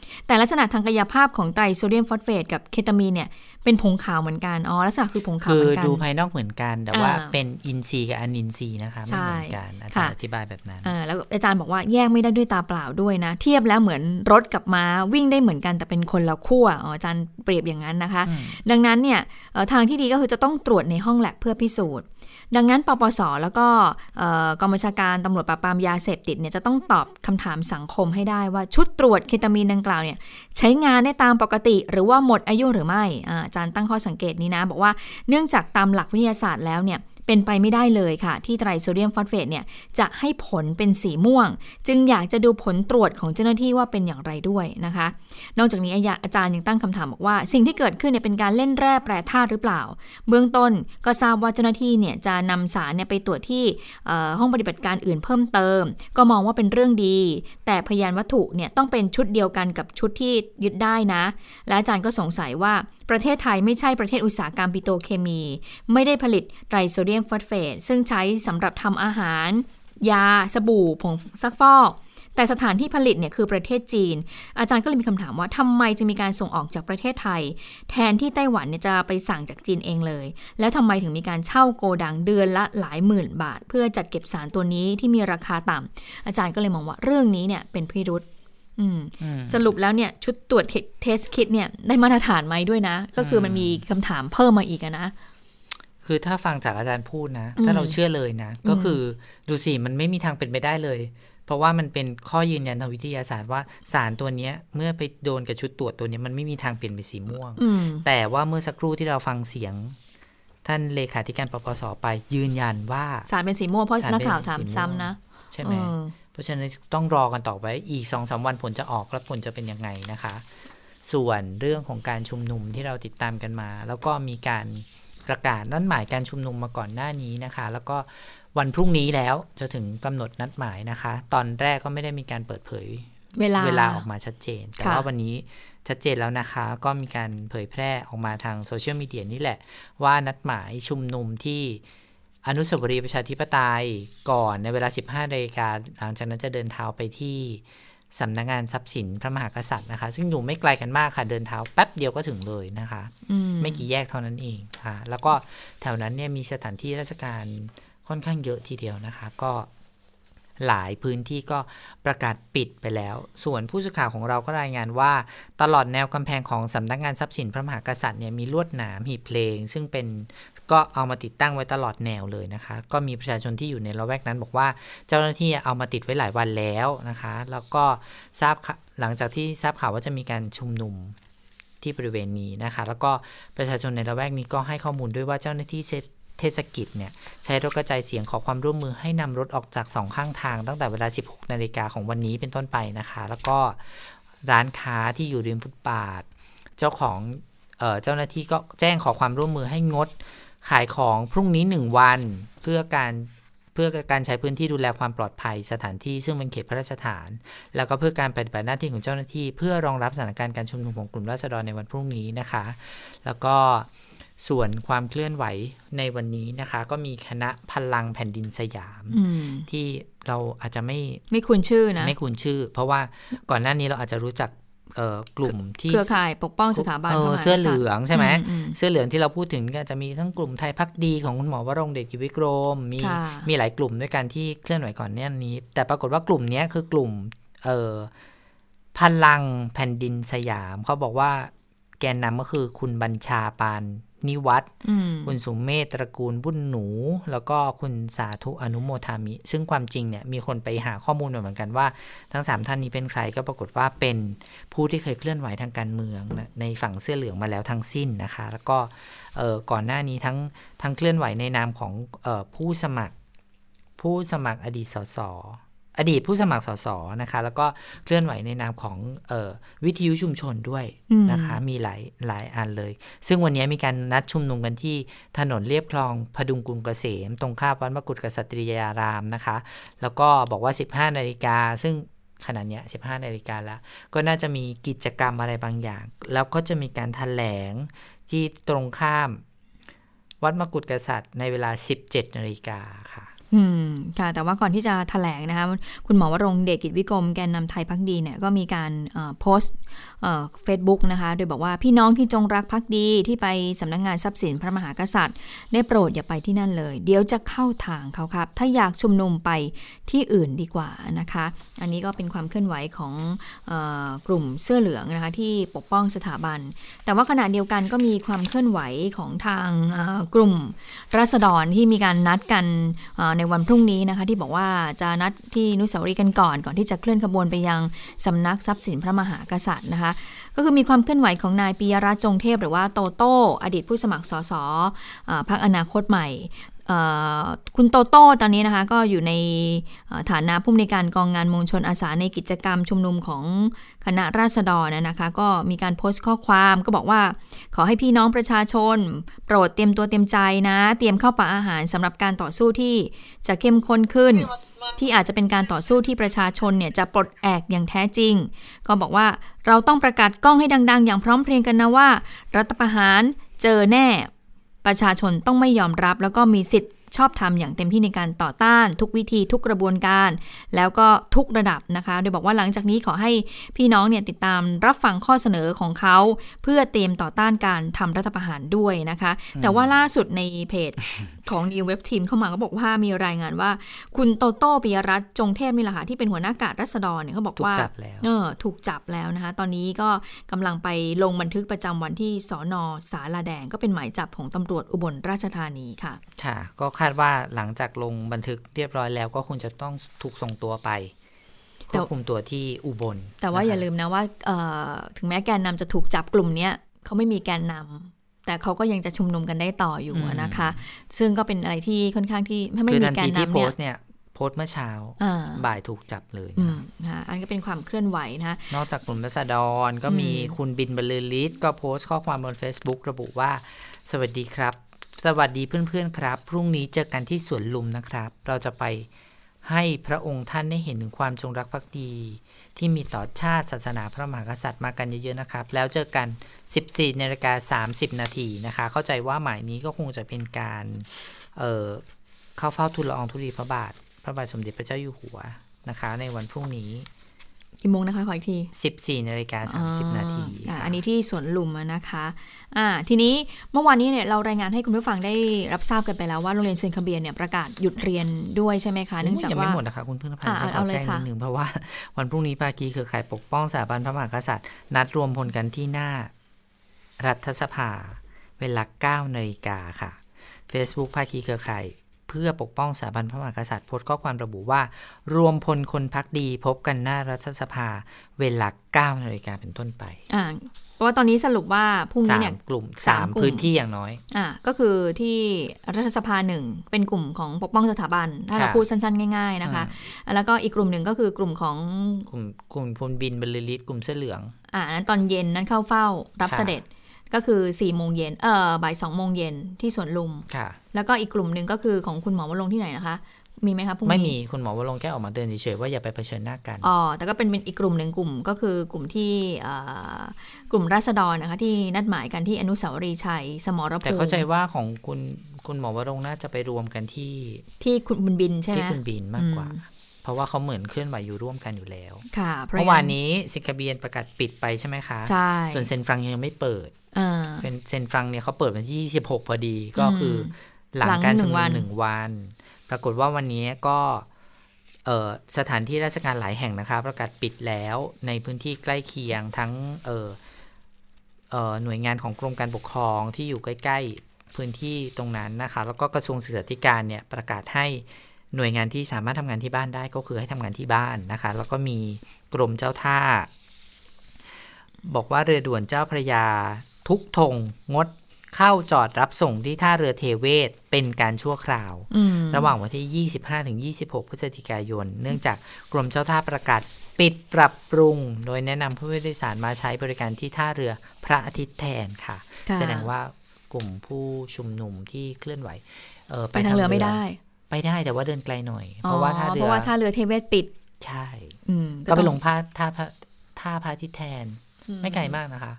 กันดีคะเนี่ยอืมแต่ลักษณะทางกายภาพของไตรโซเดียมฟอสเฟตกับเคตามีนเนี่ยเป็นผงขาวเหมือนกันอ๋อลักษณะคือผงขาวคืเหมือนกันดูภายนอกเหมือนกัน แต่ว่าอ่าเป็นอินทรีย์กับอนินทรีย์นะคะไม่เหมือนกันใช่อาจารย์ค่ะอธิบายแบบนั้นอ่าแล้วอาจารย์บอกว่าแยกไม่ได้ด้วยตาเปล่าด้วยนะ เทียบแล้วเหมือนรถกับม้าวิ่งได้เหมือนกันแต่เป็นคนละขั้วอ๋ออาจารย์เปรียบอย่างนั้นนะคะอืมดังนั้นเนี่ยเอ่อทางที่ดีก็คือจะต้องตรวจในห้องแลบเพื่อพิสูจน์ดังนั้น ปปส แล้วก็เอ่อกองบัญชาการตำรวจปราบปรามยาเสพติดเนี่ยจะต้องตอบคำถามสังคมให้ได้ว่าชุดตรวจเคตามีนดังกล่าวเนี่ยใช้งานได้ตามปกติ หรือว่าหมดอายุหรือไม่อาจารย์ตั้งข้อสังเกตนี้นะ บอกว่าเนื่องจากตามหลักวิทยาศาสตร์แล้วเนี่ย เป็นไปไม่ได้เลยค่ะ ที่ไตรโซเดียมฟอสเฟตเนี่ยจะให้ผลเป็นสีม่วง จึงอยากจะดูผลตรวจของเจ้าหน้าที่ว่าเป็นอย่างไรด้วยนะคะ นอกจากนี้อาจารย์ยังตั้งคำถามบอกว่า สิ่งที่เกิดขึ้นเนี่ยเป็นการเล่นแร่แปรธาตุหรือเปล่า เบื้องต้นก็ทราบว่าเจ้าหน้าที่เนี่ยจะนำสารเนี่ยไปตรวจที่ห้องปฏิบัติการอื่นเพิ่มเติม ก็มองว่าเป็นเรื่องดี แต่พยานวัตถุเนี่ยต้องเป็นชุดเดียวกันกับชุดที่ยึดได้นะ และอาจารย์ก็สงสัยว่า ประเทศไทยไม่ใช่ประเทศอุตสาหกรรมปิโตรเคมี ไม่ได้ผลิตไตรโซเดียมฟอสเฟตซึ่งใช้สำหรับทำอาหาร ยา สบู่ผงซักฟอก แต่สถานที่ผลิตเนี่ยคือประเทศจีน อาจารย์ก็เลยมีคำถามว่าทำไมจึงมีการส่งออกจากประเทศไทย แทนที่ไต้หวันเนี่ยจะไปสั่งจากจีนเองเลย แล้วทำไมถึงมีการเช่าโกดังเดือนละหลายหมื่นบาท เพื่อจัดเก็บสารตัวนี้ที่มีราคาต่ำอาจารย์ก็เลยมองว่าเรื่องนี้เนี่ยเป็นพิรุษ สรุปแล้วเนี่ยชุดตรวจเทสคิดเนี่ยได้มาตรฐานไหมด้วยนะ ก็คือมันมีคำถามเพิ่มมาอีกอะนะ คือถ้าฟังจากอาจารย์พูดนะอืมถ้าเราเชื่อเลยนะ ก็อืมคือดูสิมันไม่มีทางเป็นไปได้เลย เพราะว่ามันเป็นข้อยืนยันทางวิทยาศาสตร์ว่าสารตัวเนี้ยเมื่อไปโดนกับชุดตรวจตัวเนี้ยมันไม่มีทางเปลี่ยนเป็นสีม่วงอืมแต่ว่าเมื่อสักครู่ที่เราฟังเสียงท่านเลขาธิการปปสไปยืนยันว่าสารเป็นสีม่วงเพราะสารเป็นนักข่าวถามสีม่วงซ้ำนะ ใช่ไหมเออเพ ราะฉะนั้นต้องรอกันต่อไปอีกสองสามวันผลจะออกแล้วผลจะเป็นยังไงนะคะ ส่วนเรื่องของการชุมนุมที่เราติดตามกันมา แล้วก็มีการประกาศนัดหมายการชุมนุมมาก่อนหน้านี้นะคะ แล้วก็วันพรุ่งนี้แล้วจะถึงกำหนดนัดหมายนะคะ ตอนแรกก็ไม่ได้มีการเปิดเผยเวลาเวลาออกมาชัดเจน แต่ค่ะว่าวันนี้ชัดเจนแล้วนะคะ ก็มีการเผยแพร่ออกมาทางโซเชียลมีเดียนี่แหละ ว่านัดหมายชุมนุมที่ อนุสาวรีย์ประชาธิปไตยก่อนในเวลา 15นาฬิกาหลังจากนั้นจะเดินเท้าไปที่สำนักงานทรัพย์สินพระมหากษัตริย์นะคะ ซึ่งอยู่ไม่ไกลกันมากค่ะ เดินเท้าแป๊บเดียวก็ถึงเลยนะคะอืมไม่กี่แยกเท่านั้นเองค่ะ แล้วก็แถวนั้นเนี่ยมีสถานที่ราชการค่อนข้างเยอะทีเดียวนะคะ ก็หลายพื้นที่ก็ประกาศปิดไปแล้ว ส่วนผู้สื่อข่าวของเราก็รายงานว่า ตลอดแนวกำแพงของสำนักงานทรัพย์สินพระมหากษัตริย์เนี่ยมีลวดหนามหีบเพลง ซึ่งเป็น ก็เอามาติดตั้งไว้ตลอดแนวเลยนะคะ ก็มีประชาชนที่อยู่ในละแวกนั้น บอกว่าเจ้าหน้าที่เอามาติดไว้หลายวันแล้วนะคะ แล้วก็ทราบหลังจากที่ทราบข่าวว่าจะมีการชุมนุมที่บริเวณนี้นะคะ แล้วก็ประชาชนในละแวกนี้ก็ให้ข้อมูลด้วยว่าเจ้าหน้าที่เทศกิจเนี่ยใช้รถกระจายเสียงขอความร่วมมือให้นำรถออกจากสองข้างทางตั้งแต่เวลา 16 นาฬิกาของวันนี้เป็นต้นไปนะคะ แล้วก็ร้านค้าที่อยู่ริมฟุตบาท เจ้าของเอ่อเจ้าหน้าที่ก็แจ้งขอความร่วมมือให้งด ขายของพรุ่งนี้ 1 วันเพื่อการเพื่อการใช้พื้นที่ดูแลความปลอดภัยสถานที่ซึ่งเป็นเขตพระราชฐาน แล้วก็เพื่อการปฏิบัติหน้าที่ของเจ้าหน้าที่ เพื่อรองรับสถานการณ์การชุมนุมของกลุ่มราษฎรในวันพรุ่งนี้นะคะ แล้วก็ส่วนความเคลื่อนไหวในวันนี้นะคะ ก็มีคณะพลังแผ่นดินสยามอืมที่เราอาจจะไม่ไม่คุ้นชื่อนะ ไม่คุ้นชื่อ เพราะว่าก่อนหน้านี้เราอาจจะรู้จักเอ่อ กลุ่มที่เครือข่ายปกป้องสถาบันเอพระอมหากษัตริย์เสื้อเหลืองใช่ไหมอืมเสื้อเหลืองที่เราพูดถึงก็จะมีทั้งกลุ่มไทยพักดีของคุณหมอวรงค์เดชกิจวิกรม มีค่ะมีหลายกลุ่มด้วยกันที่เคลื่อนไหวก่อนเนี้ยนี้ แต่ปรากฏว่ากลุ่มเนี้ยคือกลุ่มเอ่อพลังแผ่นดินสยามเขาบอกว่าแกนนำก็คือคุณบัญชาปาน นิวัฒน์อืมคุณสุมเมธตระกูลบุญหนู แล้วก็คุณสาธุอนุโมทามิ ซึ่งความจริงเนี่ยมีคนไปหาข้อมูลมาเหมือนกันว่า ทั้งสามท่านนี้เป็นใครก็ปรากฏว่าเป็นผู้ที่เคยเคลื่อนไหวทางการเมืองนะในฝั่งเสื้อเหลืองมาแล้วทั้งสิ้นนะคะ แล้วก็เอ่อก่อนหน้านี้ทั้งทั้งเคลื่อนไหวในนามของเออผู้สมัคร ผู้สมัครอดีตสส อดีตผู้สมัครสสนะคะ แล้วก็เคลื่อนไหวในนามของเออวิทยุชุมชนด้วยอืมนะคะ มีหลายหลายอันเลย ซึ่งวันนี้มีการนัดชุมนุมกันที่ถนนเรียบคลองพดุงกรุงเกษม ตรงข้ามวัดมกุฎกษัตริยารามนะคะ แล้วก็บอกว่า 15 นาฬิกา ซึ่งขณะเนี้ย15 นาฬิกาแล้ว ก็น่าจะมีกิจกรรมอะไรบางอย่าง แล้วก็จะมีการถแถลงที่ตรงข้าม วัดมกุฎกษัตริย์ในเวลา 17 นาฬิกาค่ะ อืมค่ะแต่ว่าก่อนที่จะแถลงนะคะคุณหมอวรงเดชกิจวิกรมแกนนำไทยพักดีเนี่ยก็มีการโพสต์เฟซบุ๊กนะคะโดยบอกว่าพี่น้องที่จงรักพักดีที่ไปสำนักงงานทรัพย์สินพระมหากษัตริย์ ได้โปรดอย่าไปที่นั่นเลย เดี๋ยวจะเข้าทางเขาครับ ถ้าอยากชุมนุมไปที่อื่นดีกว่านะคะ อันนี้ก็เป็นความเคลื่อนไหวของออกลุ่มเสื้อเหลืองนะคะที่ปกป้องสถาบัน แต่ว่าขณะเดียวกันก็มีความเคลื่อนไหวของทางกลุ่มรัษฎรที่มีการนัดกันในวันพรุ่งนี้นะคะ ที่บอกว่าจะนัดที่นุสาวรีย์กันก่อน ก่อนที่จะเคลื่อนขบวนไปยังสำนักทรัพย์สินพระมหากษัตริย์นะคะ ก็คือมีความเคลื่อนไหวของนายปิยรัตน์จงเทพ หรือว่าโตโต้อดีตผู้สมัครสสเอ่อพักอนาคตใหม่ คุณโตโต้ตอนนี้นะคะ ก็อยู่ในฐานะผู้อำนการกองงานมวลชนอาสาในกิจกรรมชุมนุมของคณะราษฎรนะคะ ก็มีการโพสต์ข้อความก็บอกว่า ขอให้พี่น้องประชาชน โปรดเตรียมตัวเตรียมใจนะ เตรียมเข้าปลาอาหารสำหรับการต่อสู้ที่จะเข้มข้นขึ้น ที่อาจจะเป็นการต่อสู้ที่ประชาชนเนี่ยจะปลดแอกอย่างแท้จริง ก็บอกว่าเราต้องประกาศกล้องให้ดัง ๆ อย่างพร้อมเพรียงกันนะว่า รัฐประหารเจอแน่ ประชาชนต้องไม่ยอมรับ แล้วก็มีสิทธิ์ ชอบทำอย่างเต็มที่ในการต่อต้านทุกวิธีทุกกระบวนการ แล้วก็ทุกระดับนะคะ โดยบอกว่าหลังจากนี้ขอให้พี่น้องเนี่ยติดตามรับฟังข้อเสนอของเขา เพื่อเตรียมต่อต้านการทำรัฐประหารด้วยนะคะ แต่ว่าล่าสุดในเพจของ New Web Team เข้ามาก็บอกว่ามีรายงานว่า คุณโตโต้ปิยรัตน์จงเทพนี่แหละค่ะที่เป็นหัวหน้ากาดรัษฎรเนี่ยเขาบอกถูกว่าจับแล้วเออถูกจับแล้วนะคะ ตอนนี้ก็กำลังไปลงบันทึกประจำวันที่สอนอสาลาแดง ก็เป็นหมายจับของตำรวจอุบลราชธานีค่ะ ค่ะ ก็คาดว่าหลังจากลงบันทึกเรียบร้อยแล้วก็คงจะต้องถูกส่งตัวไปคแต่วบคุมตัวที่อุบล แต่ว่านะคะอย่าลืมนะว่าเอ่อถึงแม้แกนนำจะถูกจับกลุ่มเนี้ยเขาไม่มีแกนนำแต่เขาก็ยังจะชุมนุมกันได้ต่ออยู่อะนะคะ ซึ่งก็เป็นอะไรที่ค่อนข้างที่ถ้าไม่คือมีทันแกทีนที่นำโพเนี่ยสต์เนี่ยโพสต์เมื่อเช้าอ่าบ่ายถูกจับเลยอืนะมค่ะอันนก็เป็นความเคลื่อนไหวนะคะนอกจากกลุ่มรัษฎรก็มีอืมคุณบินบรรลือฤทธิ์ก็โพสต์ข้อความบน Facebook ระบุว่า สวัสดีครับ สวัสดีเพื่อนๆครับ พรุ่งนี้เจอกันที่สวนลุมนะครับ เราจะไปให้พระองค์ท่านได้เห็นถึงความจงรักภักดี ที่มีต่อชาติศาสนาพระมหากษัตริย์มากันเยอะๆนะครับ แล้วเจอกัน 14นาฬิกา30 นาทีนะคะ เข้าใจว่าหมายนี้ก็คงจะเป็นการเเข้าเฝ้าทูลละอองธุลีพระบาท พระบาทสมเด็จพระเจ้าอยู่หัวนะคะ ในวันพรุ่งนี้ กี่โมงนะคะขออีกที 14นาฬิกา30 นาทีอ่าค่ะอันนี้ที่สวนลุมอะนะคะอ่าทีนี้เมื่อวานนี้เนี่ยเรารายงานให้คุณผู้ฟังได้รับทราบกันไปแล้วว่าโรงเรียนเซนคาเบียนเนี่ยประกาศหยุดเรียนด้วยใช่ไหมคะเนื่องจากยังว่าไม่หมดนะคะคุณพึ่งนภาอะใช้ขเอาอเลยแทรกค่ะนิดหนึ่งเพราะว่าวันพรุ่งนี้ภาคีเครือข่ายปกป้องสถาบันพระมหากษัตริย์ นัดรวมพลกันที่หน้า รัฐสภา เวลา9นาฬิกาค่ะ Facebook ภาคีเครือข่าย เพื่อปกป้องสถาบันพระมหากษัตริย์โพสต์ข้อความระบุว่า รวมพลคนพักดีพบกันหน้ารัฐสภาเวลา9นาฬิกาเป็นต้นไปอ่าเพราะว่าตอนนี้สรุปว่าพรุ่งนี้สาเนี่มยกลุ่มสาสามมกลุ่มพื้นที่อย่างน้อย อ่าก็คือที่รัฐสภาหนึ่งเป็นกลุ่มของปกป้องสถาบัน ถ้าเราค่ะพูดสั้นๆ ง่ายๆนะคะ แล้วก็อีกกลุ่มหนึ่งก็คือกลุ่มของกลุ่มกลุ่มพลบินบรรลือฤทธิ์กลุ่มเสื้อเหลือง อ่านั้นตอนเย็นนั้นเข้าเฝ้ารับค่ะเสด็จ ก็คือ4ี่โมงเย็นเออบ่ายสองโมงเย็นที่สวนลุมค่ะ แล้วก็อีกกลุ่มหนึ่งก็คือของคุณหมอวรงค์ที่ไหนนะคะ มีไหมคะพรุ่งนี้ไม่มีคุณหมอวรงค์แค่ออกมาเตือนเฉยๆว่าอย่าไปเผชิญหน้ากันอ๋อแต่ก็เป็นเป็นอีกกลุ่มหนึ่งกลุ่มก็คือกลุ่มที่เอ่อกลุ่มราษฎรนะคะที่นัดหมายกันที่อนุสาวรีย์ชัยสมรภูมิแต่เข้าใจว่าของคุณคุณหมอวรงค์น่าจะไปรวมกันที่ ที่คุณบุญบินใช่ไหมที่คุณบินมากกว่าอืมเพราะว่าเขาเหมือนเคลื่อนไหวอยู่ร่วมกันอยู่แล้ว ค่ะเพราะเมื่อวานนี้สิงคโปร์ประกาศปิดไปใช่ไหมคะ ใช่ ส่วนเซนฟรังยังไม่เปิด เออเป็นเซนฟรังเนี่ยเขาเปิดวันที่26พอดีก็คืออหลังหลังการหนึ่ชุมงนุวัมนหนึ่งวัน ปรากฏว่าวันนี้ก็เอ่อสถานที่ราชการหลายแห่งนะคะประกาศปิดแล้วในพื้นที่ใกล้เคียงทั้งเอ่อเอ่อหน่วยงานของกรมการปกครองที่อยู่ใกล้ๆพื้นที่ตรงนั้นนะคะ แล้วก็กระทรวงศึกษาธิการเนี่ยประกาศให้หน่วยงานที่สามารถทำงานที่บ้านได้ก็คือให้ทำงานที่บ้านนะคะ แล้วก็มีกรมเจ้าท่า บอกว่าเรือด่วนเจ้าพระยา ทุกธงงดเข้าจอดรับส่งที่ท่าเรือเทเวศเป็นการชั่วคราวอืมระหว่างวันที่ 25ถึง26 พฤศจิกายน เนื่องจากกรมเจ้าท่าประกาศปิดปรับปรุง โดยแนะนำผู้โดยสารมาใช้บริการที่ท่าเรือพระอาทิตย์แทนค่ะค่ะแสดงว่ากลุ่มผู้ชุมนุมที่เคลื่อนไหวเออไปทางเรือไม่ได้ ไปได้แต่ว่าเดินไกลหน่อย เพราะว่าท่าอ๋อเรืเพราะว่าท่าเรือเทเวศปิด ใช่อืมก็ไปต้องลงท่าท่าพระท่าพระอาทิตย์แทนอืไม่ไกลมากนะคะ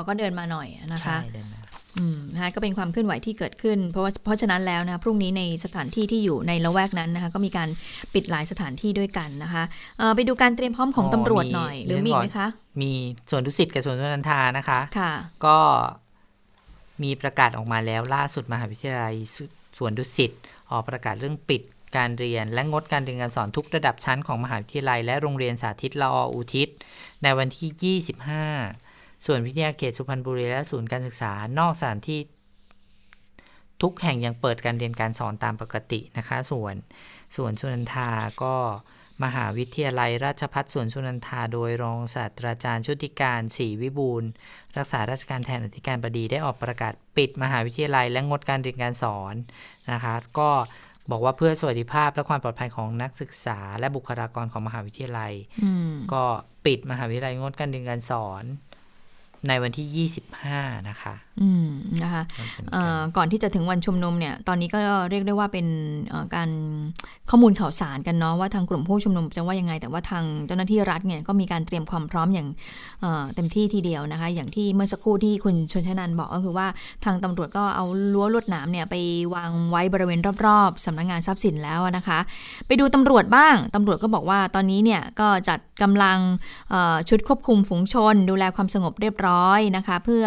เราก็เดินมาหน่อยนะคะใช่เดินมาอืมนะคะก็เป็นความเคลื่อนไหวที่เกิดขึ้น เพราะว่าเพราะฉะนั้นแล้วนะคะพรุ่งนี้ในสถานที่ที่อยู่ในละแวกนั้นนะคะก็มีการปิดหลายสถานที่ด้วยกันนะคะเอ่อไปดูการเตรียมพร้อมของอ๋อตำรวจมีหน่อย หรือเรื่องมีก่อนไหมคะ มีส่วนดุสิตกับส่วนสุนันทานะคะค่ะ ก็มีประกาศออกมาแล้วล่าสุดมหาวิทยาลัยสสวนดุสิตออกประกาศเรื่องปิดการเรียน และงดการเรียนการสอนทุกระดับชั้นของมหาวิทยาลัย และโรงเรียนสาธิตละออุทิศ ในวันที่ 25 ส่วนวิทยาเขตสุพรรณบุรีและศูนย์การศึกษานอกสถานที่ ทุกแห่งยังเปิดการเรียนการสอนตามปกตินะคะ ส่วนส่วนสุนันทาก็มหาวิทยาลัยราชภัฏสวนสุนันทา โดยรองศาสตราจารย์ชุติการศรีวิบูลย์รักษาราชการแทนอธิการบดีได้ออกประกาศปิดมหาวิทยาลัยและงดการเรียนการสอนนะคะ ก็บอกว่าเพื่อสวัสดิภาพและความปลอดภัยของนักศึกษา และบุคลากรของมหาวิทยาลัยอืมก็ปิดมหาวิทยาลัยงดการเรียนการสอน ในวันที่ 25 นะคะ อืม นะคะมันเป็นเอ่การอก่อนที่จะถึงวันชุมนุมเนี่ย ตอนนี้ก็เรียกได้ว่าเป็นเอ่อการข้อมูลข่าวสารกันเนาะว่าทางกลุ่มผู้ชุมนุมจะว่ายังไง แต่ว่าทางเจ้าหน้าที่รัฐเนี่ยก็มีการเตรียมความพร้อมอย่างเอ่อเต็มที่ทีเดียวนะคะ อย่างที่เมื่อสักครู่ที่คุณชนชนันบอกก็คือว่าทางตำรวจก็เอารั้วลวดหนามเนี่ยไปวางไว้บริเวณรอบๆสำนักงานทรัพย์สินแล้วนะคะ ไปดูตำรวจบ้างตำรวจก็บอกว่าตอนนี้เนี่ยก็จัดกำลังเอ่อชุดควบคุมฝูงชน ดูแลความสงบเรียบร้อยนะคะ เพื่อ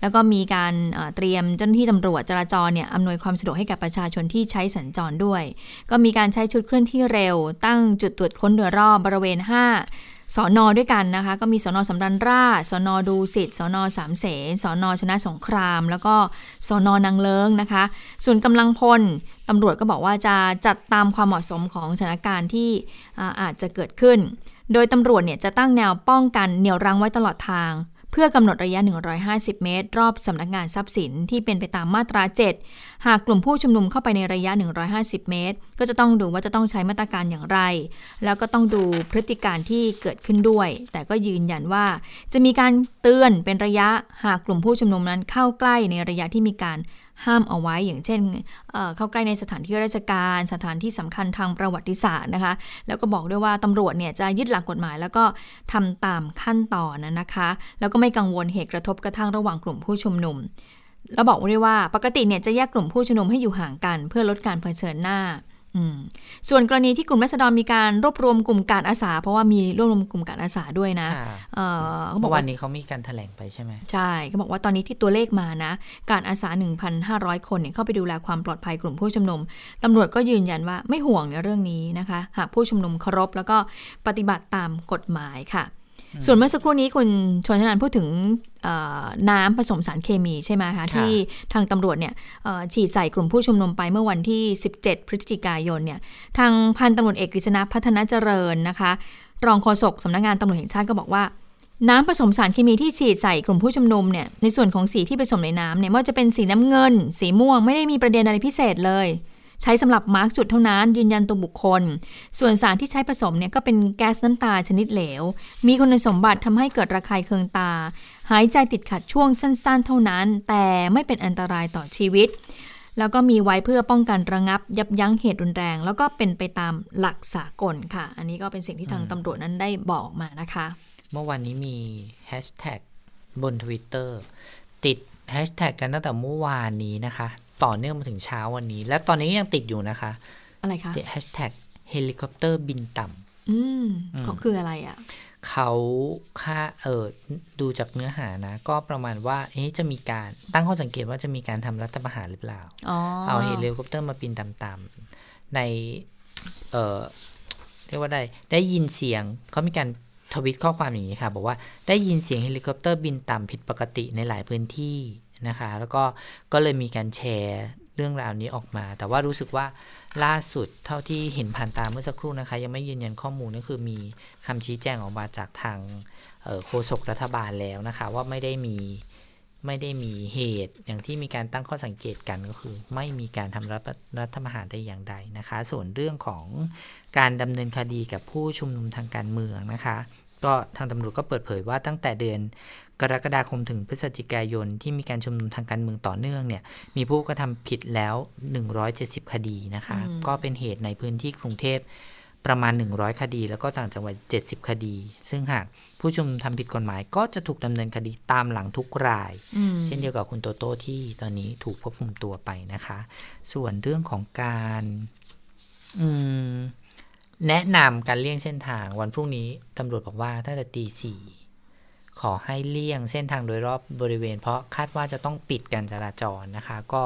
แล้วก็มีการเตรียมเจ้าหน้าที่ตำรวจจราจรเนี่ยอำนวยความสะดวกให้กับประชาชนที่ใช้สัญจรด้วย ก็มีการใช้ชุดเคลื่อนที่เร็ว ตั้งจุดตรวจค้นโดยรอบบริเวณ 5สอนอด้วยกันนะคะ ก็มีสอนอสำรันราชสอนอดูสิตสอนอสามเสนสอนอชนะสงคราม แล้วก็สอนอนางเลิงนะคะ ส่วนกำลังพลตำรวจก็บอกว่าจะจัดตามความเหมาะสมของสถานการณ์ที่อาอาจจะเกิดขึ้น โดยตำรวจเนี่ยจะตั้งแนวป้องกันเหนี่ยวรั้งไว้ตลอดทาง เพื่อกำหนดระยะ 150 เมตร รอบสำนักงานทรัพย์สินที่เป็นไปตามมาตรา 7 หากกลุ่มผู้ชุมนุมเข้าไปในระยะ 150 เมตร ก็จะต้องดูว่าจะต้องใช้มาตรการอย่างไร แล้วก็ต้องดูพฤติการที่เกิดขึ้นด้วย แต่ก็ยืนยันว่า จะมีการเตือนเป็นระยะหากกลุ่มผู้ชุมนุมนั้นเข้าใกล้ในระยะที่มีการ ห้ามเอาไว้อย่างเช่นเเข้าใกล้ในสถานที่ราชการ สถานที่สำคัญทางประวัติศาสตร์นะคะ แล้วก็บอกด้วยว่าตำรวจเนี่ยจะยึดหลักกฎหมาย แล้วก็ทำตามขั้นตอนนะคะ แล้วก็ไม่กังวลเหตุกระทบกระทั่งระหว่างกลุ่มผู้ชุมนุมแล้วบอกด้วยว่าปกติเนี่ยจะแยกกลุ่มผู้ชุมนุมให้อยู่ห่างกัน เพื่อลดการเผชิญหน้า ส่วนกรณีที่กลุ่มรัษฎรมีการรวบรวมกลุ่มการอาสา เพราะว่ามีรวบรวมกลุ่มการอาสาด้วยนะค่ะเอ่อเขาบเมื่อกอวาว่านนี้เขามีการแถลงไปใช่ไหมใช่เขาบอกว่าตอนนี้ที่ตัวเลขมานะ การอาสา 1,500 คนเนี่ยเข้าไปดูแลความปลอดภัยกลุ่มผู้ชุมนุมตำรวจก็ยืนยันว่าไม่ห่วงในเรื่องนี้นะคะ หากผู้ชุมนุมเคารพแล้วก็ปฏิบัติตามกฎหมายค่ะ ส่วนเมื่อสักครู่นี้คุณชนชนันพูดถึงเอ่อน้ำผสมสารเคมีใช่ไหมคะที่ทางตำรวจเนี่ยเอ่อฉีดใส่กลุ่มผู้ชุมนุมไปเมื่อวันที่ 17 พฤศจิกายนเนี่ยทางพันตำรวจเอกกฤษณะพัฒนาเจริญนะคะ รองโฆษกสำนักงานตำรวจแห่งชาติก็บอกว่าน้ำผสมสารเคมีที่ฉีดใส่กลุ่มผู้ชุมนุมเนี่ยในส่วนของสีที่ผสมในน้ำเนี่ยไม่ว่าจะเป็นสีน้ำเงิน สีม่วงไม่ได้มีประเด็นอะไรพิเศษเลย ใช้สำหรับมาร์กจุดเท่านั้น ยืนยันตัวบุคคล ส่วนสารที่ใช้ผสมเนี่ยก็เป็นแก๊สน้ำตาชนิดเหลว มีคุณสมบัติทำให้เกิดระคายเคืองตา หายใจติดขัดช่วงสั้น ๆ เท่านั้น แต่ไม่เป็นอันตรายต่อชีวิต แล้วก็มีไว้เพื่อป้องกันระงับ ยับยั้งเหตุรุนแรง แล้วก็เป็นไปตามหลักสากลค่ะ อันนี้ก็เป็นสิ่งที่ทางตำรวจนั้นได้บอกมานะคะ เมื่อวานนี้มีแฮชแท็กบน Twitter ติดแฮชแท็กกันตั้งแต่เมื่อวานนี้นะคะ ต่อเนื่องมาถึงเช้าวันนี้ และตอนนี้ยังติดอยู่นะคะ อะไรคะติดแฮชแท็กเฮลิคอปเตอร์บินต่ำอืมอืมเขาคืออะไรอะ เขาค่าเออดูจากเนื้อหานะ ก็ประมาณว่า เอ๊ะจะมีการตั้งข้อสังเกตว่าจะมีการทำรัฐประหารหรือเปล่าอ๋อเอาเฮลิคอปเตอร์มาบินต่ำๆใน เออเรียกว่าได้ ได้ยินเสียงเขามีการทวิตข้อความอย่างนี้ค่ะ บอกว่าได้ยินเสียงเฮลิคอปเตอร์บินต่ำผิดปกติในหลายพื้นที่ นะคะ แล้วก็ก็เลยมีการแชร์เรื่องราวนี้ออกมา แต่ว่ารู้สึกว่าล่าสุดเท่าที่เห็นผ่านตาเมื่อสักครู่นะคะ ยังไม่ยืนยันข้อมูลก็คือมีคำชี้แจงออกมาจากทางออโฆษกรัฐบาลแล้วนะคะ ว่าไม่ได้มีไม่ได้มีเหตุอย่างที่มีการตั้งข้อสังเกตกันก็คือ ไม่มีการทำรัฐรัฐประหารแต่อย่างใดนะคะ ส่วนเรื่องของการดำเนินคดีกับผู้ชุมนุมทางการเมืองนะคะ ก็ทางตำรวจก็เปิดเผยว่าตั้งแต่เดือน กรกฎาคมถึงพฤศจิกายนที่มีการชุมนุมทางการเมืองต่อเนื่องเนี่ยมีผู้กระทำผิดแล้ว 170 คดีนะคะอืมก็เป็นเหตุในพื้นที่กรุงเทพประมาณ 100 คดี แล้วก็ต่างจังหวัด 70 คดี ซึ่งหากผู้ชุมนุมทำผิดกฎหมาย ก็จะถูกดำเนินคดีตามหลังทุกรายอืมเช่นเดียวกับคุณโตโต้ที่ตอนนี้ถูกควบคุมตัวไปนะคะ ส่วนเรื่องของการอืมแนะนำการเลี่ยงเส้นทางวันพรุ่งนี้ตำรวจบอกว่าตั้งแต่ตีสี่ ขอให้เลี่ยงเส้นทางโดยรอบบริเวณ เพราะคาดว่าจะต้องปิดการจราจรนะคะ ก็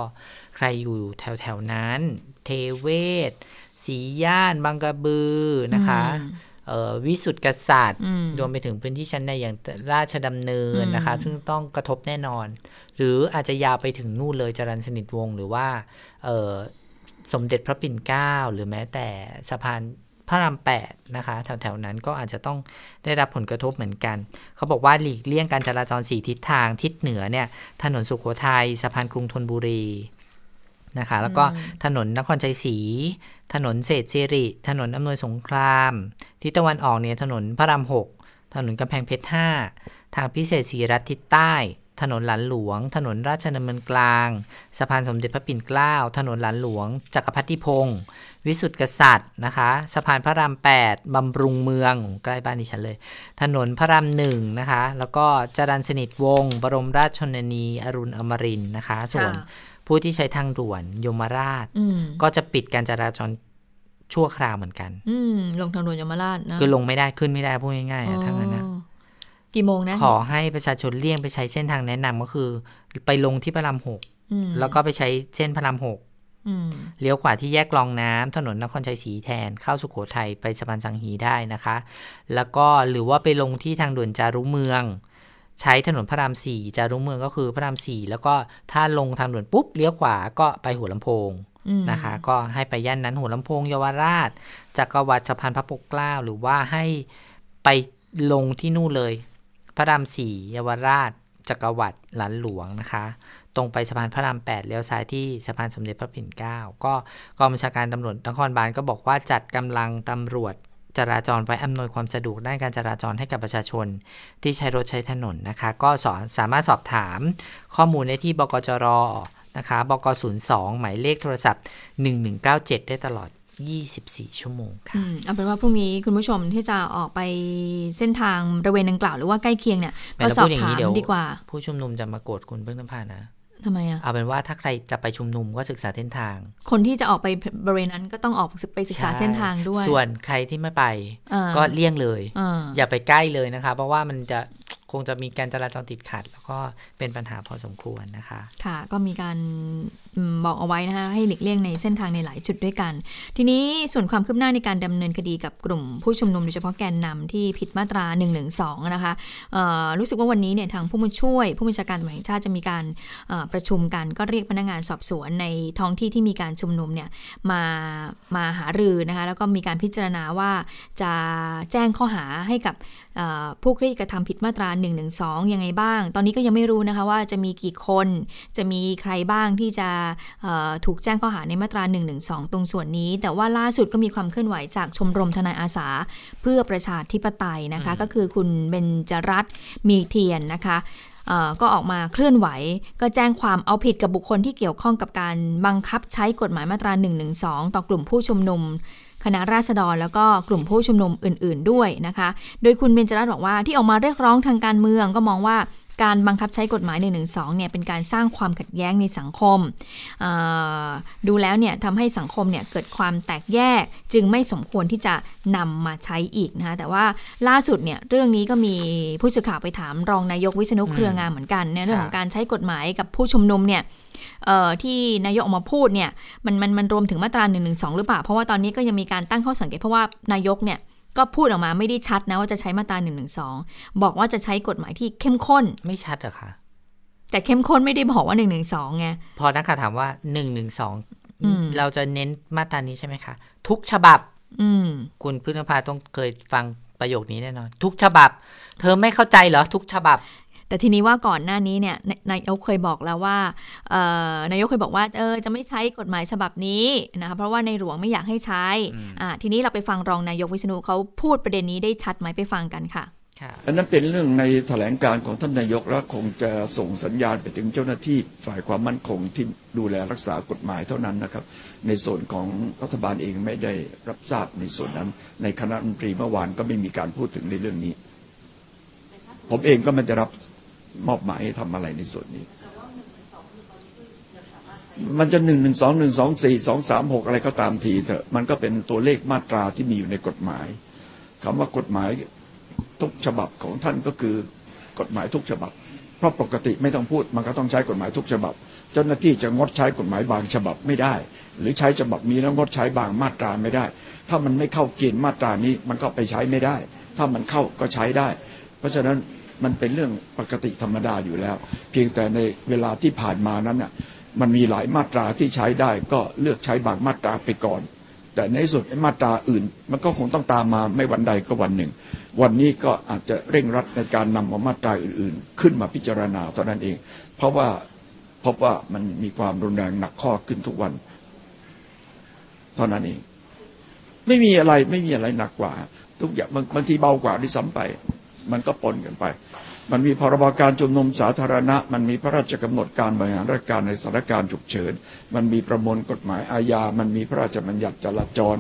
ใครอยู่แถวแถวๆนั้น เทเวศสีย่านบางกระบือนะคะอืมเอ่อวิสุทธิกษัตริย์อืมรวมไปถึงพื้นที่ชั้นในอย่างราชดำเนินนะคะอืมซึ่งต้องกระทบแน่นอน หรืออาจจะยาวไปถึงนู่นเลยจรัญสนิทวงศ์หรือว่าเอ่อสมเด็จพระปิ่นเกล้าหรือแม้แต่สะพาน พระรามแปดนะคะแถวๆนั้นก็อาจจะต้องได้รับผลกระทบเหมือนกัน เขาบอกว่าหลีกเลี่ยงการจราจรสี่ทิศทางทิศเหนือเนี่ยถนนสุขโขทัยสะพานกรุงธนบุรีนะคะแล้วก็ถนนนครชัยศรีถนนเศรษฐสิริ ถนนอำนวยสงคราม ทิศตะวันออกเนี่ยถนนพระรามหกถถนนกำแพงเพชร5ทางพิเศษสีรัฐทิศใต้ ถนนหลานหลวง ถนนราชดำเนินกลาง สะพานสมเด็จพระปิ่นเกล้า ถนนหลานหลวง จักรพัฒพงศ์ วิสุทธิกษัตริย์นะคะ สะพานพระราม8บำรุงเมือง ใกล้บ้านดิฉันเลย ถนนพระรามหนึ่งนะคะ แล้วก็จรัญสนิทวงศ์ บรมราชชนนี อรุณอมรินทร์นะคะ ส่วนค่ะผู้ที่ใช้ทางด่วนยมราชอืมก็จะปิดการจราจรชั่วคราวเหมือนกัน อืมลงทางด่วนยมราชนะ คือลงไม่ได้ขึ้นไม่ได้พูดง่ายๆอะทั้งนั้นนะอ๋อ กี่โมงนะ ขอให้ประชาชนเลี่ยงไปใช้เส้นทางแนะนำก็คือ ไปลงที่พระรามหกอืมแล้วก็ไปใช้เส้นพระรามหกอืมเลี้ยวขวาที่แยกรองน้ำถนนนครชัยศรีแทน เข้าสุโขทัยไปสะพานสังฮีได้นะคะ แล้วก็หรือว่าไปลงที่ทางด่วนจารุเมือง ใช้ถนนพระรามสี่จารุเมืองก็คือพระรามสี่แล้วก็ถ้าลงทางด่วนปุ๊บเลี้ยวขวาก็ไปหัวลำโพงอืมนะคะ ก็ให้ไปย่านนั้นหัวลำโพงเยาวราชจักรวรรดิสะพานพระปกเกล้าหรือว่าให้ไปลงที่นู่นเลย พระรามสี่เยาวราช จักรวรรดิหลานหลวงนะคะ ตรงไปสะพานพระราม8เลี้ยวซ้ายที่สะพานสมเด็จพระปิ่นเกล้าก็กองบัญชาการตำรวจนครบาลก็บอกว่าจัดกำลังตำรวจจราจรไว้อำนวยความสะดวกด้านการจราจรให้กับประชาชน ที่ใช้รถใช้ถนนนะคะ ก็สอนสามารถสอบถามข้อมูลได้ที่บกจรนะคะบก02 หมายเลขโทรศัพท์ 1197 ได้ตลอด 24 ชั่วโมงค่ะอืมเอาเป็นว่าพรุ่งนี้คุณผู้ชมที่จะออกไปเส้นทางบริเวณดังกล่าวหรือว่าใกล้เคียงเนี่ยแม้ก็เราสอพูบดอย่างถานี้มเดี๋ยวดีกว่า ผู้ชุมนุมจะมาโกรธคุณเพิ่งน้ำพานะทำไมอะเอาเป็นว่าถ้าใครจะไปชุมนุมก็ศึกษาเส้นทาง คนที่จะออกไปบริเวณนั้นก็ต้องออกไปศึกษาใช่เส้นทางด้วย ส่วนใครที่ไม่ไปอ่าก็เลี่ยงเลยอ่าอย่าไปใกล้เลยนะคะ เพราะว่ามันจะ คงจะมีการจราจรติดขัด แล้วก็เป็นปัญหาพอสมควรนะคะ ค่ะ ก็มีการบอกเอาไว้นะคะให้หลีกเลี่ยงในเส้นทางในหลายจุดด้วยกัน ทีนี้ส่วนความคืบหน้าในการดำเนินคดีกับกลุ่มผู้ชุมนุมโดยเฉพาะแกนนำที่ผิดมาตรา1นึนะคะเอ่อรู้สึกว่าวันนี้เนี่ยทางผู้บัญช่วย ผู้บัญชาการตำรวจแห่งชาติจะมีการประชุมกันก็เรียกพนักงานสอบสวนในท้องที่ที่มีการชุมนุมเนี่ยมามาหารือนะคะแล้วก็มีการพิจารณาว่าจะแจ้งข้อหาให้กับผู้ที่กระทำผิดมาตรา1นึยังไงบ้าง ตอนนี้ก็ยังไม่รู้นะคะว่าจะมีกี่คน จะมีใครบ้างที่จะเอ่อถูกแจ้งข้อหาในมาตรา1นึตรงส่วนนี้ แต่ว่าล่าสุดก็มีความเคลื่อนไหวจากชมรมทนายอาสา เพื่อประชาธิปไตยนะคะ ก็คือคุณเบญจรัตน์มีเทียนนะคะเอ่อก็ออกมาเคลื่อนไหว ก็แจ้งความเอาผิดกับบุคคลที่เกี่ยวข้องกับการบังคับใช้กฎหมายมาตรา1นึต่อกลุ่มผู้ชุมนุม คณะราษฎรแล้วก็กลุ่มผู้ชุมนุมอื่น ๆด้วยนะคะ โดยคุณเบญจรัตน์บอกว่าที่ออกมาเรียกร้องทางการเมืองก็มองว่า การบังคับใช้กฎหมาย1นึเนี่ยเป็นการสร้างความขัดแย้งในสังคมเอ่อดูแล้วเนี่ยทำให้สังคมเนี่ยเกิดความแตกแยกจึงไม่สมควรที่จะนำมาใช้อีกนะคะแต่ว่าล่าสุดเนี่ยเรื่องนี้ก็มีผู้สื่อข่าวไปถามรองนายกวิษณุเครืองามเหมือนกันในเรื่องของการใช้กฎหมายกับผู้ชุมนุมเนี่ยเอ่อที่นายกออกมาพูดเนี่ยมันมันมันรวมถึงมาตรา1นึหรือเปล่า เพราะว่าตอนนี้ก็ยังมีการตั้งข้อสังเกตเพราะว่านายกเนี่ย ก็พูดออกมาไม่ได้ชัดนะว่าจะใช้มาตรา1นึบอกว่าจะใช้กฎหมายที่เข้มข้น ไม่ชัดเหรอคะแต่เข้มข้นไม่ได้บอกว่า1นึไงพอนักข่าวถามว่า1นึอืมเราจะเน้นมาตรานี้ใช่ไหมคะ ทุกฉบับ อืมคุณพึ่งนภาต้องเคยฟังประโยคนี้แน่นอน ทุกฉบับ เธอไม่เข้าใจเหรอ ทุกฉบับ แต่ทีนี้ว่าก่อนหน้านี้เนี่ยนนายกเคยบอกแล้วว่าเอ่อนายกเคยบอกว่าเออจะไม่ใช้กฎหมายฉบับนี้นะคะเพราะว่าในหลวงไม่อยากให้ใช้อืมอ่าทีนี้เราไปฟังรองนายกวิษณุเขาพูดประเด็นนี้ได้ชัดไหมไปฟังกันค่ะค่ะอันนั้นเป็นเรื่องในแถลงการของท่านนายกและคงจะส่งสัญญาณไปถึงเจ้าหน้าที่ฝ่ายความมั่นคงที่ดูแลรักษากฎหมายเท่านั้นนะครับ ในส่วนของรัฐบาลเองไม่ได้รับทราบในส่วนนั้น ในคณะรัฐมนตรีเมื่อวานก็ไม่มีการพูดถึงในเรื่องนี้ ผมเองก็ไม่ได้รับ มอบหมายให้ทำอะไรในส่วนนี้ มันจะหนึ่งหนึ่งสองหนึ่งสองสี่สองสามหกอะไรก็ตามทีเถอะ มันก็เป็นตัวเลขมาตราที่มีอยู่ในกฎหมายคำว่ากฎหมายทุกฉบับของท่านก็คือกฎหมายทุกฉบับ เพราะปกติไม่ต้องพูด มันก็ต้องใช้กฎหมายทุกฉบับ เจ้าหน้าที่จะงดใช้กฎหมายบางฉบับไม่ได้ หรือใช้ฉบับนี้แล้วงดใช้บางมาตราไม่ได้ ถ้ามันไม่เข้าเกณฑ์มาตรานี้มันก็ไปใช้ไม่ได้ ถ้ามันเข้าก็ใช้ได้ เพราะฉะนั้น มันเป็นเรื่องปกติธรรมดาอยู่แล้ว เพียงแต่ในเวลาที่ผ่านมานั้นน่ะมันมีหลายมาตราที่ใช้ได้ก็เลือกใช้บางมาตราไปก่อน แต่ในสุดมาตราอื่น มันก็คงต้องตามมาไม่วันใดก็วันหนึ่ง วันนี้ก็อาจจะเร่งรัดในการนำเอามาตราอื่นๆ ขึ้นมาพิจารณาเท่านั้นเอง เพราะว่าพบว่ามันมีความรุนแรงหนักข้อขึ้นทุกวัน เท่านั้นเอง ไม่มีอะไรไม่มีอะไรหนักกว่า ทุกอย่างบางบางทีเบากว่าด้วยซ้ำไป มันก็ปนกันไป มันมีพรบการชุมนุมสาธารณะ มันมีพระราชกำหนดการบริหารราชการในสถานการณ์ฉุกเฉิน มันมีประมวลกฎหมายอาญา มันมีพระราชบัญญัติจราจร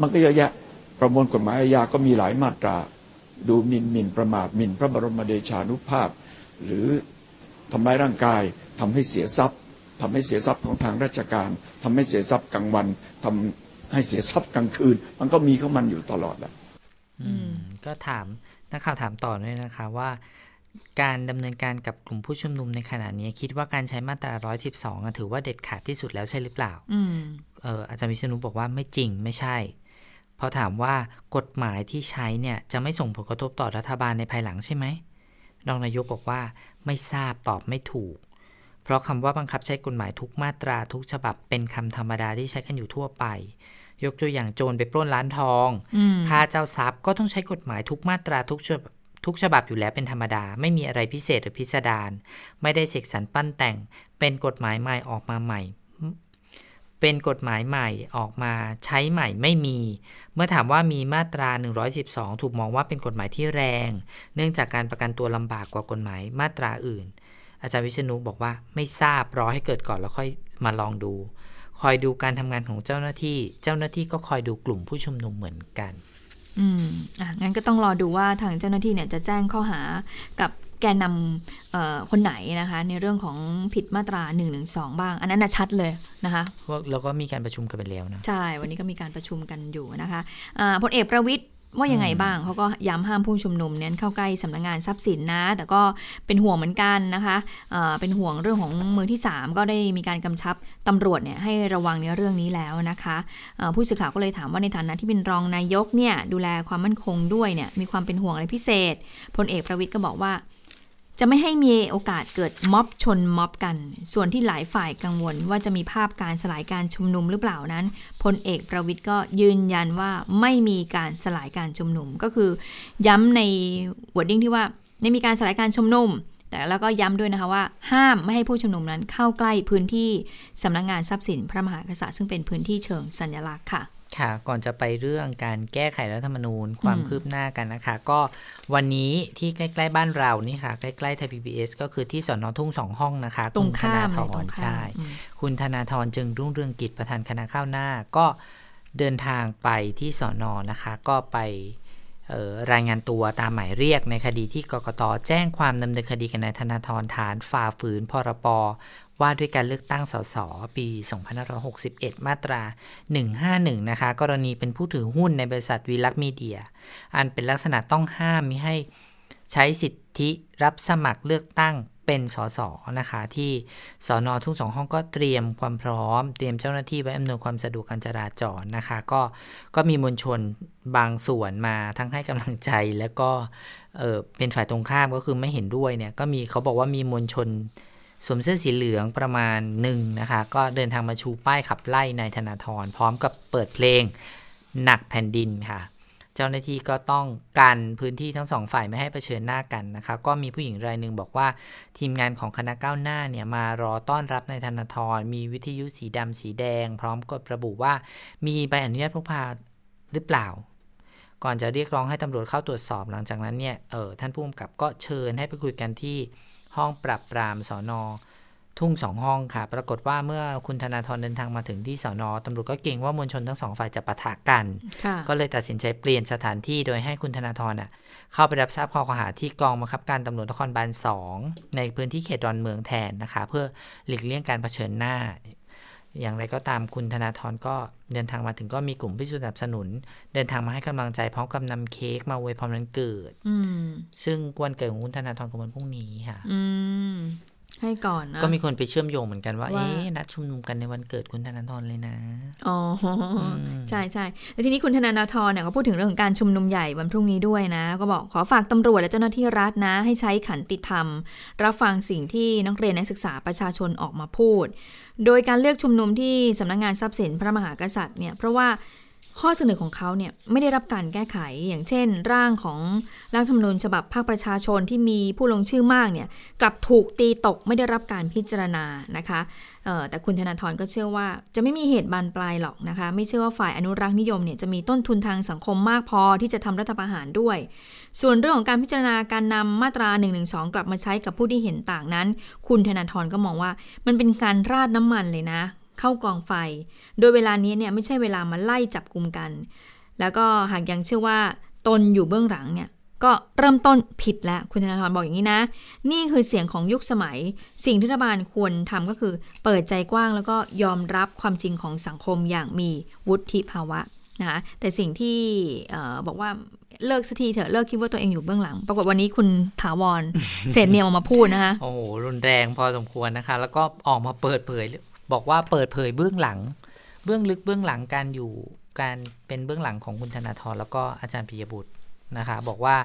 มันก็เยอะแยะ ประมวลกฎหมายอาญาก็มีหลายมาตรา ดูหมิ่นหมิ่นประมาทหมิ่นพระบรมเดชานุภาพ หรือทำร้ายร่างกายทำให้เสียทรัพย์ทำให้เสียทรัพย์ของทางราชการทำให้เสียทรัพย์กลางวันทำให้เสียทรัพย์กลางคืน มันก็มีของมันอยู่ตลอดแหละอืมก็ถาม นักข่าวถามต่อด้วยนะคะว่า การดำเนินการกับกลุ่มผู้ชุมนุมในขณะนี้ คิดว่าการใช้มาตรา 112อะถือว่าเด็ดขาดที่สุดแล้วใช่หรือเปล่าอืมเอออาจารย์วิษณุบอกว่าไม่จริงไม่ใช่เพราะถามว่ากฎหมายที่ใช้เนี่ยจะไม่ส่งผลกระทบต่อรัฐบาลในภายหลังใช่ไหมรองนายกบอกว่าไม่ทราบตอบไม่ถูก เพราะคำว่าบังคับใช้กฎหมายทุกมาตราทุกฉบับเป็นคำธรรมดาที่ใช้กันอยู่ทั่วไป ยกตัวอย่างโจรไปปล้นร้านทองอืมค่าเจ้าทรัพย์ก็ต้องใช้กฎหมายทุกมาตราทุกฉบับทุกฉบับอยู่แล้วเป็นธรรมดา ไม่มีอะไรพิเศษหรือพิสดารไม่ได้เสกสรรปั้นแต่ง เป็นกฎหมายใหม่ออกมาใหม่ เป็นกฎหมายใหม่ออกมาใช้ใหม่ไม่มี เมื่อถามว่ามีมาตรา 112 ถูกมองว่าเป็นกฎหมายที่แรง เนื่องจากการประกันตัวลำบากกว่ากฎหมายมาตราอื่น อาจารย์วิษณุบอกว่าไม่ทราบรอให้เกิดก่อนแล้วค่อยมาลองดู คอยดูการทำงานของเจ้าหน้าที่ เจ้าหน้าที่ก็คอยดูกลุ่มผู้ชุมนุมเหมือนกัน อืมอะงั้นก็ต้องรอดูว่าทางเจ้าหน้าที่เนี่ยจะแจ้งข้อหากับแกนนำเอ่อคนไหนนะคะ ในเรื่องของผิดมาตรา1นึบ้าง อันนั้นนะชัดเลยนะคะพวกเราก็มีการประชุมกันไปแล้วนะ ใช่ วันนี้ก็มีการประชุมกันอยู่นะคะอ่าพลเอกประวิทย์ ว่ายังไงบ้างเขาก็ย้ำห้ามผู้ชุมนุมเน้นเข้าใกล้สำนักงานทรัพย์สินนะ แต่ก็เป็นห่วงเหมือนกันนะคะเเป็นห่วงเรื่องของมือที่ 3 ก็ได้มีการกำชับตำรวจเนี่ยให้ระวังในเรื่องนี้แล้วนะคะผู้สื่อข่าวก็เลยถามว่าในฐานะที่เป็นรองนายกเนี่ยดูแลความมั่นคงด้วยเนี่ยมีความเป็นห่วงอะไรพิเศษพลเอกประวิทย์ก็บอกว่า จะไม่ให้มีโอกาสเกิดม็อบชนม็อบกัน ส่วนที่หลายฝ่ายกังวลว่าจะมีภาพการสลายการชุมนุมหรือเปล่านั้นพลเอกประวิตรก็ยืนยันว่าไม่มีการสลายการชุมนุมก็คือ ย้ำใน wording ที่ว่าไม่มีการสลายการชุมนุม แต่แล้วก็ย้ำด้วยนะคะว่า ห้ามไม่ให้ผู้ชุมนุมนั้นเข้าใกล้พื้นที่สำนักงานทรัพย์สินพระมหากษัตริย์ซึ่งเป็นพื้นที่เชิงสัญลักษณ์ค่ะ ค่ะ ก่อนจะไปเรื่องการแก้ไขรัฐธรรมนูญความคืบหน้ากันนะคะ ก็วันนี้ที่ใกล้ ๆ บ้านเรานี่ค่ะ ใกล้ๆไทยพีบีก็คือที่สอนอทุ่งสองห้องนะคะ ตรงข้ามคุณธเลยนาธตรรงข้ามใช่อืมคุณธนาธรจึงรุ่งเรืองกิจประธานคณะข้าวหน้า ก็เดินทางไปที่สอนอนะคะ ก็ไปเอ่อรายงานตัวตามหมายเรียกในคดีที่กกตแจ้งความดำเนินคดีกับนายธนาธรฐานฝ่าฝืนพรป ว่าด้วยการเลือกตั้งสสปี 2561 มาตรา 151 นะคะ กรณีเป็นผู้ถือหุ้นในบริษัทวีลักษ์มีเดีย อันเป็นลักษณะต้องห้ามมิให้ใช้สิทธิรับสมัครเลือกตั้งเป็นสสนะคะ ที่สอนอทุ่งสองห้องก็เตรียมความพร้อม เตรียมเจ้าหน้าที่ไว้อำนวยความสะดวกการจราจรนะคะ ก็ก็มีมวลชนบางส่วนมาทั้งให้กำลังใจแล้วก็เออเป็นฝ่ายตรงข้ามก็คือไม่เห็นด้วยเนี่ยก็มีเขาบอกว่ามีมวลชน สวมเสื้อสีเหลืองประมาณหนึ่งนะคะ ก็เดินทางมาชูป้ายขับไล่นายธนาธรพร้อมกับเปิดเพลงหนักแผ่นดินค่ะ เจ้าหน้าที่ก็ต้องกันพื้นที่ทั้งสองฝ่ายไม่ให้เผชิญหน้ากันนะคะ ก็มีผู้หญิงรายหนึ่งบอกว่าทีมงานของคณะก้าวหน้าเนี่ยมารอต้อนรับนายธนาธรมีวิทยุสีดำสีแดง พร้อมกับระบุว่ามีใบอนุญาตพกพาหรือเปล่าก่อนจะเรียกร้องให้ตำรวจเข้าตรวจสอบหลังจากนั้นเนี่ย เออท่านผู้กำกับก็เชิญให้ไปคุยกันที่ ห้องปรับปรามสอนอทุ่งสองห้องค่ะ ปรากฏว่าเมื่อคุณธนาธรเดินทางมาถึงที่สอนอตำรวจก็เกรงว่ามวลชนทั้งสองฝ่ายจะปะทะกันค่ะก็เลยตัดสินใจเปลี่ยนสถานที่โดยให้คุณธนาธรน่ะ เข้าไปรับทราบข้อกล่าวหาที่กองบังคับการตำรวจนครบาลสองในพื้นที่เขตดอนเมืองแทนนะคะ เพื่อหลีกเลี่ยงการเผชิญหน้า อย่างไรก็ตามคุณธนาธรก็เดินทางมาถึงก็มีกลุ่มผู้สนับสนุน เดินทางมาให้กำลังใจพร้อมกับนำเค้กมาอวยพรวันเกิด อืมซึ่งวันเกิดของคุณธนาธรกับวันพรุ่งนี้ค่ะ อืม ให้ก่อนนะก็มีคนไปเชื่อมโยงเหมือนกันว่าว่าเอ๊ะนัดชุมนุมกันในวันเกิดคุณธนาธรเลยนะอ๋ออใช่ใช่แล้วทีนี้คุณธนาธรเนี่ยก็พูดถึงเรื่องของการชุมนุมใหญ่วันพรุ่งนี้ด้วยนะ ก็บอกขอฝากตำรวจและเจ้าหน้าที่รัฐนะ ให้ใช้ขันติธรรม รับฟังสิ่งที่นักเรียนนักศึกษาประชาชนออกมาพูด โดยการเลือกชุมนุมที่สำนักงานทรัพย์สินพระมหากษัตริย์เนี่ยเพราะว่า ข้อเสนอของเขาเนี่ยไม่ได้รับการแก้ไขอย่างเช่น ร่างของร่างธรรมนูญฉบับภาคประชาชนที่มีผู้ลงชื่อมากเนี่ยกลับถูกตีตกไม่ได้รับการพิจารณานะคะแต่คุณธนาธรก็เชื่อว่า จะไม่มีเหตุบานปลายหรอกนะคะ ไม่เชื่อว่าฝ่ายอนุรักษ์นิยมเนี่ยจะมีต้นทุนทางสังคมมากพอที่จะทำรัฐประหารด้วย ส่วนเรื่องของการพิจารณาการนำมาตรา1นึกลับมาใช้กับผู้ที่เห็นต่างนั้น คุณธนาธรก็มองว่ามันเป็นการราดน้ำมันเลยนะ เข้ากองไฟ โดยเวลานี้เนี่ยไม่ใช่เวลามาไล่จับกลุ่มกัน แล้วก็หากยังเชื่อว่าตนอยู่เบื้องหลังเนี่ยก็เริ่มต้นผิดแล้วคุณธนาธรบอกอย่างนี้นะ นี่คือเสียงของยุคสมัย สิ่งที่รัฐบาลควรทำก็คือ เปิดใจกว้างแล้วก็ยอมรับความจริงของสังคมอย่างมีวุฒิภาวะนะคะแต่สิ่งที่บอกว่าเลิกสักทีเถอะเลิกคิดว่าตัวเองอยู่เบื้องหลัง ปรากฏวันนี้คุณถาวรเศษเนียออกมาพูดนะคะโอ้โหรุนแรงพอสมควรนะคะ แล้วก็ออกมาเปิดเผย บอกว่าเปิดเผยเบื้องหลัง เบื้องลึกเบื้องหลังการอยู่การเป็นเบื้องหลังของคุณธนาธรแล้วก็อาจารย์ปิยบุตรนะคะบอกว่า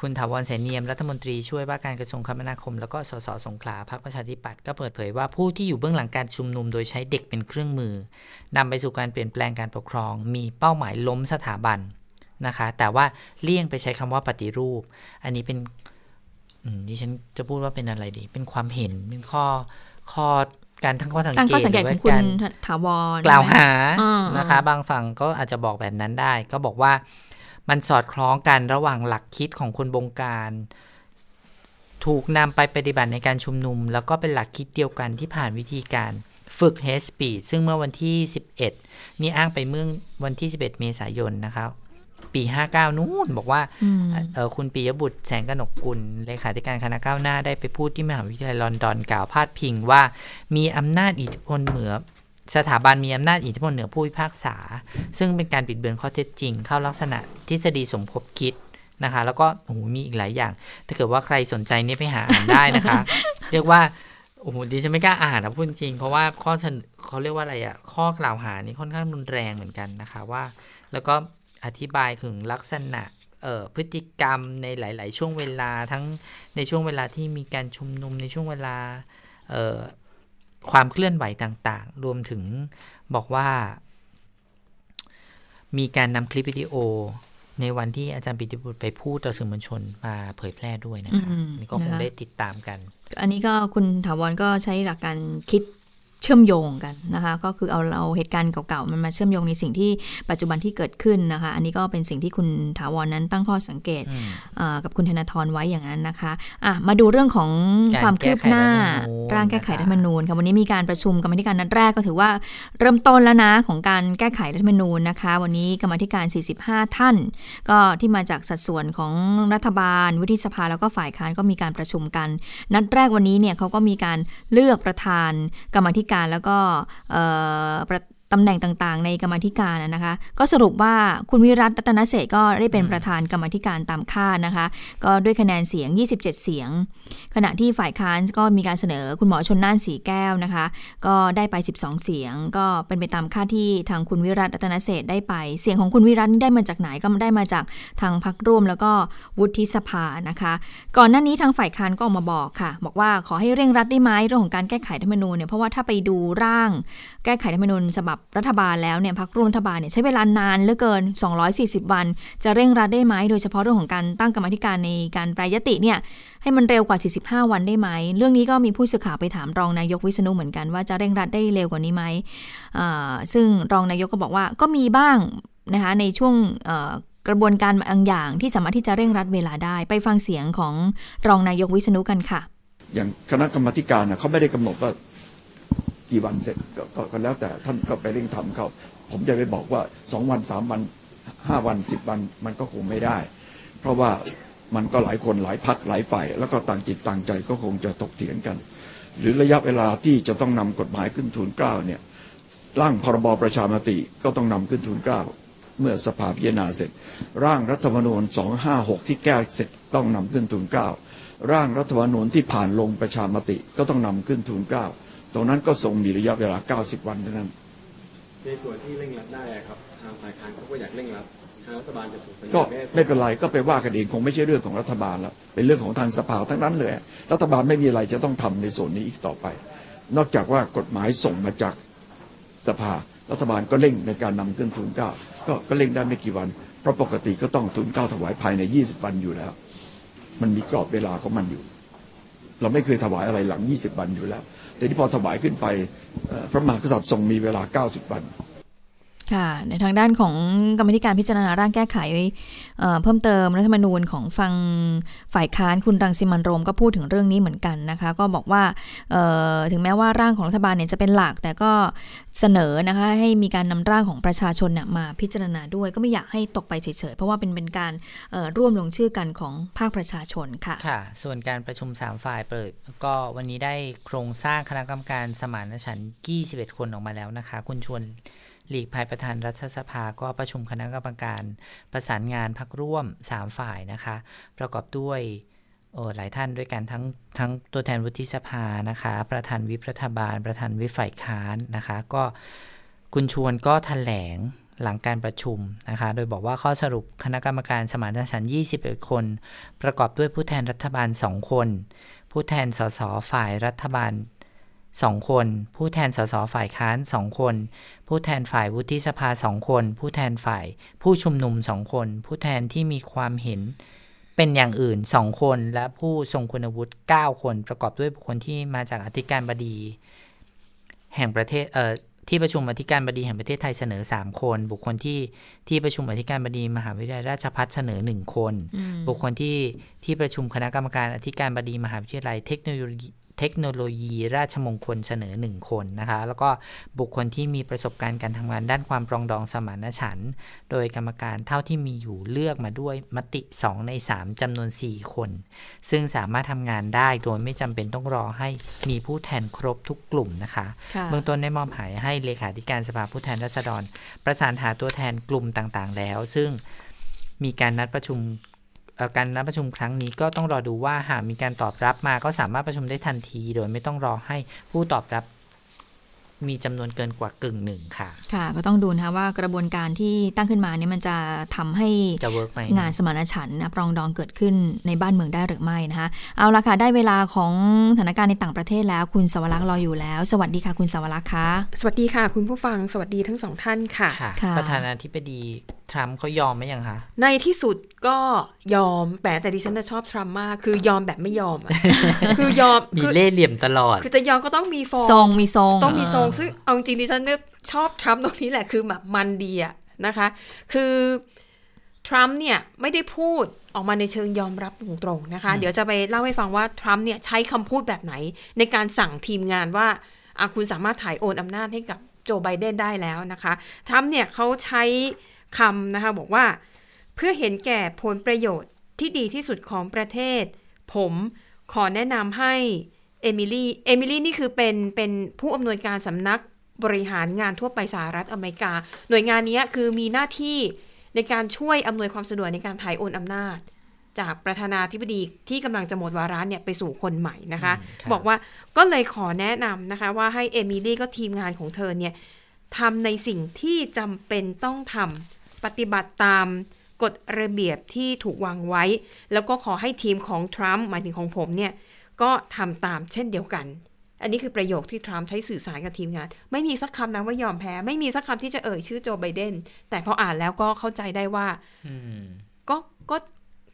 คุณถาวรเสนียมรัฐมนตรีช่วยว่าการกระทรวงคมนาคม แล้วก็สสสงขลาพรรคประชาธิปัตย์ก็เปิดเผยว่าผู้ที่อยู่เบื้องหลังการชุมนุมโดยใช้เด็กเป็นเครื่องมือนำไปสู่การเปลี่ยนแปลงการปกครอง มีเป้าหมายล้มสถาบันนะคะ แต่ว่าเลี่ยงไปใช้คำว่าปฏิรูป อันนี้เป็นดิฉันจะพูดว่าเป็นอะไรดี เป็นความเห็นเป็นข้อ ข้อการทั้งข้อสังเกตหรือว่าการถาวรกล่าวหานะคะ บางฝั่งก็อาจจะบอกแบบนั้นได้ ก็บอกว่ามันสอดคล้องกันระหว่างหลักคิดของคนบงการ ถูกนำไปปฏิบัติในการชุมนุม แล้วก็เป็นหลักคิดเดียวกันที่ผ่านวิธีการฝึก hate speech ซึ่งเมื่อวันที่ 11 นี่อ้างไปเมื่อวันที่ 11 เมษายนนะครับ ปี 59 นู่นบอกว่าเออคุณปียบุตรแสงกนกกุลเลขาธิการคณะก้าวหน้าได้ไปพูดที่มหาวิทยาลัยลอนดอนกล่าวพาดพิงว่า มีอำนาจอิทธิพลเหนือสถาบันมีอำนาจอิทธิพลเหนือผู้พิพากษา ซึ่งเป็นการบิดเบือนข้อเท็จจริง เข้าลักษณะทฤษฎีสมคบคิดนะคะ แล้วก็โอ้โหมีอีกหลายอย่าง ถ้าเกิดว่าใครสนใจนี่ไปหาอ่านได้นะคะ เรียกว่าโอ้โหดิฉันไม่กล้าอ่านนะพูดจริง เพราะว่าข้อเขาเรียกว่าอะไรอะข้อกล่าวหานี่ค่อนข้างรุนแรงเหมือนกันนะคะว่า แล้วก็ อธิบายถึงลักษณะเอ่อพฤติกรรมในหลาย ๆ ช่วงเวลาทั้งในช่วงเวลาที่มีการชุมนุมในช่วงเวลาเอ่อความเคลื่อนไหวต่าง ๆ รวมถึงบอกว่า มีการนำคลิปวิดีโอ ในวันที่อาจารย์ปิติบุตรไปพูดต่อสื่อมวลชนมาเผยแพร่ด้วยนะคะนี่ก็คงได้ติดตามกัน อันนี้ก็คุณถาวรก็ใช้หลักการคิด เชื่อมโยงกันนะคะ ก็คือเอาเราเหตุการณ์เก่าๆมันมาเชื่อมโยงในสิ่งที่ปัจจุบันที่เกิดขึ้นนะคะ อันนี้ก็เป็นสิ่งที่คุณถาวรนั้นตั้งข้อสังเกตกับคุณธนาธรไว้อย่างนั้นนะคะะมาดูเรื่องของความคืบหน้าร่างแก้ไขรัฐมนูญค่ะวันนี้มีการประชุมกรรมธิการนัดแรกก็ถือว่าเริ่มต้นแล้วนะของการแก้ไขรัฐมนูญนะคะ วันนี้กรรมธิการ 45 ท่าน ก็ที่มาจากสัดส่วนของรัฐบาลวุฒิสภาแล้วก็ฝ่ายค้านก็มีการประชุมกัน นัดแรกวันนี้เนี่ยเขาก็มีการเลือกประธานกรรมธิการการแล้วก็ ตำแหน่งต่างๆ ในกรรมธิการนะคะ ก็สรุปว่าคุณวิรัตรัตนเศษก็ได้เป็นประธานกรรมธิการตามคาดนะคะ ก็ด้วยคะแนนเสียง 27 เสียง ขณะที่ฝ่ายค้านก็มีการเสนอคุณหมอชนน่านสีแก้วนะคะ ก็ได้ไป 12 เสียง ก็เป็นไปตามคาดที่ทางคุณวิรัตรัตนเศษได้ไป เสียงของคุณวิรัตนี่ได้มาจากไหนก็ได้มาจากทางพักร่วมแล้วก็วุฒิสภานะคะ ก่อนหน้านี้ทางฝ่ายค้านก็ออกมาบอกค่ะ บอกว่าขอให้เร่งรัดได้ไหมเรื่องของการแก้ไขรัฐมนูญเนี่ยเพราะว่าถ้าไปดูร่าง แก้ไขรัฐมนูญฉบับรัฐบาลแล้วเนี่ยพักร่วมรัฐบาลเนี่ยใช้เวลานานเหลือเกิน 240 วัน จะเร่งรัดได้ไหม โดยเฉพาะเรื่องของการตั้งกรรมธิการในการแปรยติเนี่ยให้มันเร็วกว่า 45 วันได้ไหม เรื่องนี้ก็มีผู้สื่อข่าวไปถามรองนายกวิษณุเหมือนกันว่าจะเร่งรัดได้เร็วกว่านี้ไหมซึ่งรองนายกก็บอกว่าก็มีบ้างนะคะในช่วงกระบวนการบางอย่างที่สามารถที่จะเร่งรัดเวลาได้ไปฟังเสียงของรองนายกวิษณุกันค่ะ อย่างคณะกรรมการเขาไม่ได้กำหนดว่า กี่วันเสร็จกก็แล้วแต่ท่านก็ไปเร่งทำเขาผมจะไปบอกว่าสองวันสามวันห้าวันสิบวันมันก็คงไม่ได้ เพราะว่ามันก็หลายคนหลายพักหลายฝ่ายแล้วก็ต่างจิตต่างใจก็คงจะตกเถียงกัน หรือระยะเวลาที่จะต้องนำกฎหมายขึ้นทูลเกล้าเนี่ยร่างพรบประชามติก็ต้องนำขึ้นทูลเกล้าเมื่อสภาพิจารณาเสร็จ ร่างรัฐธรรมนูญ 256 ที่แก้เสร็จต้องนำขึ้นทูลเกล้าร่างรัฐธรรมนูญที่ผ่านลงประชามติก็ต้องนำขึ้นทูลเกล้า ตรงนั้นก็ทรงมีระยะเวลา 90 วันเท่านั้น ในส่วนที่เร่งรัดได้ครับ ทางฝ่ายค้านเขาก็อยากเร่งรัดทางรัฐบาลจะส่งก็ไม่เป็นไรก็ไปว่ากันเองคงไม่ใช่เรื่องของรัฐบาลแล้วเป็นเรื่องของทางสภาทั้งนั้นเลยรัฐบาลไม่มีอะไรจะต้องทำในส่วนนี้อีกต่อไป นอกจากว่ากฎหมายส่งมาจากสภารัฐบาลก็เร่งในการนำขึ้นทุนเก้าก็ก็เร่งได้ไม่กี่วัน เพราะปกติก็ต้องทุนเก้าถวายภายใน 20 วันอยู่แล้ว มันมีกรอบเวลาของมันอยู่ เราไม่เคยถวายอะไรหลัง 20 วันอยู่แล้ว แต่ที่พอถวายขึ้นไปพระมหากษัตริย์ทรงมีเวลา 90 วัน ค่ะในทางด้านของกรรมธิการพิจารณาร่างแก้ไขเเพิ่มเติมรัฐธรรมนูญของฟังฝ่ายค้านคุณรังสิมันโรมก็พูดถึงเรื่องนี้เหมือนกันนะคะ ก็บอกว่าถึงแม้ว่าร่างของรัฐบาลเนี่ยจะเป็นหลัก แต่ก็เสนอนะคะให้มีการนำร่างของประชาชนเนี่ยมาพิจารณาด้วย ก็ไม่อยากให้ตกไปเฉยๆเพราะว่าเป็นเป็นการร่วมลงชื่อกันของภาคประชาชนค่ะค่ะ ส่วนการประชุม 3 ฝ่ายเปิด ก็วันนี้ได้โครงสร้างคณะกรรมการสมานฉันท์21 คนออกมาแล้วนะคะ คุณชวน หลีกภัยประธานรัฐสภาก็ประชุมคณะกรรมการประสานงานพักร่วม 3 ฝ่ายนะคะ ประกอบด้วยหลายท่านด้วยกันทั้งทั้งตัวแทนวุฒิสภานะคะ ประธานวิปรัฐบาล ประธานวิปฝ่ายค้านนะคะ ก็คุณชวนก็แถลงหลังการประชุมนะคะ โดยบอกว่าข้อสรุปคณะกรรมการสมานฉันท์21 คน ประกอบด้วยผู้แทนรัฐบาล 2 คน ผู้แทนสสฝ่ายรัฐบาล 2 คน ผู้แทนสสฝ่ายค้าน 2 คน ผู้แทนฝ่ายวุฒิสภา 2 คน ผู้แทนฝ่ายผู้ชุมนุม 2 คน ผู้แทนที่มีความเห็นเป็นอย่างอื่น 2 คน และผู้ทรงคุณวุฒิ 9 คน ประกอบด้วยบุคคลที่มาจากอธิการบดี แห่งประเทศ เอ่อ ที่ประชุมอธิการบดีแห่งประเทศไทยเสนอ 3 คน บุคคลที่ที่ประชุมอธิการบดีมหาวิทยาลัยราชภัฏเสนอ 1 คน บุคคลที่ที่ประชุมคณะกรรมการอธิการบดีมหาวิทยาลัยเทคโนโลยี เทคโนโลยีราชมงคลเสนอ 1 คนนะคะ แล้วก็บุคคลที่มีประสบการณ์การทำงานด้านความปรองดองสมานฉันท์โดยกรรมการเท่าที่มีอยู่เลือกมาด้วยมติ 2 ใน 3จำนวน 4 คน ซึ่งสามารถทำงานได้โดยไม่จำเป็นต้องรอให้มีผู้แทนครบทุกกลุ่มนะคะค่ะเบื้องต้นได้มอบหมายให้เลขาธิการสภาผู้แทนราษฎร ประสานหาตัวแทนกลุ่มต่างๆ แล้ว ซึ่งมีการนัดประชุมเอ่อ การนัดประชุมครั้งนี้ก็ต้องรอดูว่าหากมีการตอบรับมาก็สามารถประชุมได้ทันที โดยไม่ต้องรอให้ผู้ตอบรับมีจำนวนเกินกว่ากึ่งหนึ่งค่ะ ค่ะ ก็ต้องดูนะคะว่ากระบวนการที่ตั้งขึ้นมาเนี่ยมันจะทำให้จะเวิร์กไหมงานสมานฉันท์นะปรองดองเกิดขึ้นในบ้านเมืองได้หรือไม่นะคะ เอาละค่ะ ได้เวลาของสถานการณ์ในต่างประเทศแล้ว คุณสวรักษ์รออยู่แล้ว สวัสดีค่ะ คุณสวรักษ์คะสวัสดีค่ะ คุณผู้ฟัง สวัสดีทั้งสองท่านค่ะค่ะค่ะ ประธานาธิบดีทรัมป์เขายอมไหมยังคะ ในที่สุด ก็ยอมแต่แต่ดิฉันน่ะชอบทรัมป์มากคือยอมแบบไม่ยอมอะคือยอมมีคือเล่ห์เหลี่ยมตลอด คือจะยอมก็ต้องมีฟอร์มทรงมีทรงต้องมีทรงเออซึ่งเอาจริงๆดิฉันเนี่ยชอบทรัมป์ตรงนี้แหละคือแบบมันดีอะนะคะ คือทรัมป์เนี่ยไม่ได้พูดออกมาในเชิงยอมรับตรงๆนะคะ เดี๋ยวจะไปเล่าให้ฟังว่าทรัมป์เนี่ยใช้คำพูดแบบไหน ในการสั่งทีมงานว่าอะคุณสามารถถ่ายโอนอำนาจให้กับโจไบเดนได้แล้วนะคะ ทรัมป์เนี่ยเขาใช้คำนะคะบอกว่า เพื่อเห็นแก่ผลประโยชน์ที่ดีที่สุดของประเทศ ผมขอแนะนำให้เอมิลี่ เอมิลี่นี่คือเป็นเป็นผู้อำนวยการสำนักบริหารงานทั่วไปสหรัฐอเมริกา หน่วยงานนี้คือมีหน้าที่ในการช่วยอำนวยความสะดวกในการถ่ายโอนอำนาจ จากประธานาธิบดีที่กำลังจะหมดวาระเนี่ยไปสู่คนใหม่นะคะอืมครับบอกว่าก็เลยขอแนะนำนะคะว่าให้เอมิลี่ก็ทีมงานของเธอเนี่ยทำในสิ่งที่จำเป็นต้องทำปฏิบัติตาม กฎระเบียบที่ถูกวางไว้ แล้วก็ขอให้ทีมของทรัมป์หมายถึงของผมเนี่ยก็ทำตามเช่นเดียวกัน อันนี้คือประโยคที่ทรัมป์ใช้สื่อสารกับทีมงาน ไม่มีสักคำนะว่ายอมแพ้ ไม่มีสักคำที่จะเอ่ยชื่อโจไบเดน แต่พออ่านแล้วก็เข้าใจได้ว่าอืมก็ก็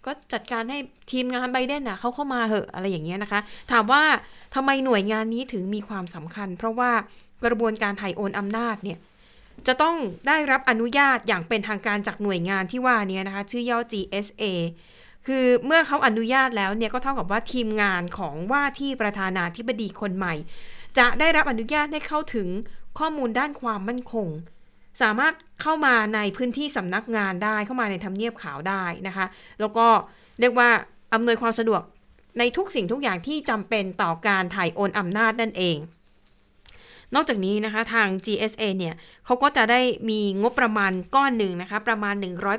ก็จัดการให้ทีมงานไบเดนน่ะเขาเข้ามาเหอะอะไรอย่างเงี้ยนะคะ ถามว่าทำไมหน่วยงานนี้ถึงมีความสำคัญ เพราะว่ากระบวนการถ่ายโอนอำนาจเนี่ย จะต้องได้รับอนุญาตอย่างเป็นทางการจากหน่วยงานที่ว่านี้นะคะ ชื่อย่อ GSA คือเมื่อเขาอนุญาตแล้วเนี่ยก็เท่ากับว่าทีมงานของว่าที่ประธานาธิบดีคนใหม่ จะได้รับอนุญาตให้เข้าถึงข้อมูลด้านความมั่นคง สามารถเข้ามาในพื้นที่สำนักงานได้เข้ามาในทำเนียบขาวได้นะคะ แล้วก็เรียกว่าอำนวยความสะดวกในทุกสิ่งทุกอย่างที่จำเป็นต่อการถ่ายโอนอำนาจนั่นเอง นอกจากนี้นะคะทาง GSA เนี่ยเขาก็จะได้มีงบประมาณก้อนหนึ่งนะคะประมาณ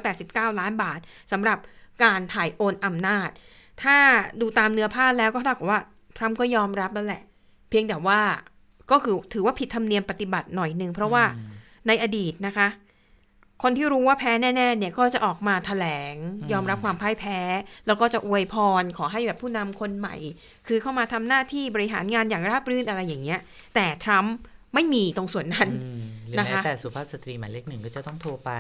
189 ล้านบาทสำหรับการถ่ายโอนอำนาจ ถ้าดูตามเนื้อผ้าแล้วก็เท่ากับว่าทรัมป์ก็ยอมรับแล้วแหละ เพียงแต่ว่าก็คือถือว่าผิดธรรมเนียมปฏิบัติหน่อยหนึ่งเพราะว่าในอดีตนะคะ คนที่รู้ว่าแพ้แน่ๆเนี่ยก็จะออกมาแถลง ยอมรับความพ่ายแพ้ แล้วก็จะอวยพรขอให้แบบผู้นำคนใหม่ คือเข้ามาทำหน้าที่บริหารงานอย่างราบรื่นอะไรอย่างเงี้ย แต่ทรัมป์ไม่มีตรงส่วนนั้นอืมหรือนะคะแม้แต่สุภาพสตรีหมายเลขหนึ่งก็จะต้องโทรไป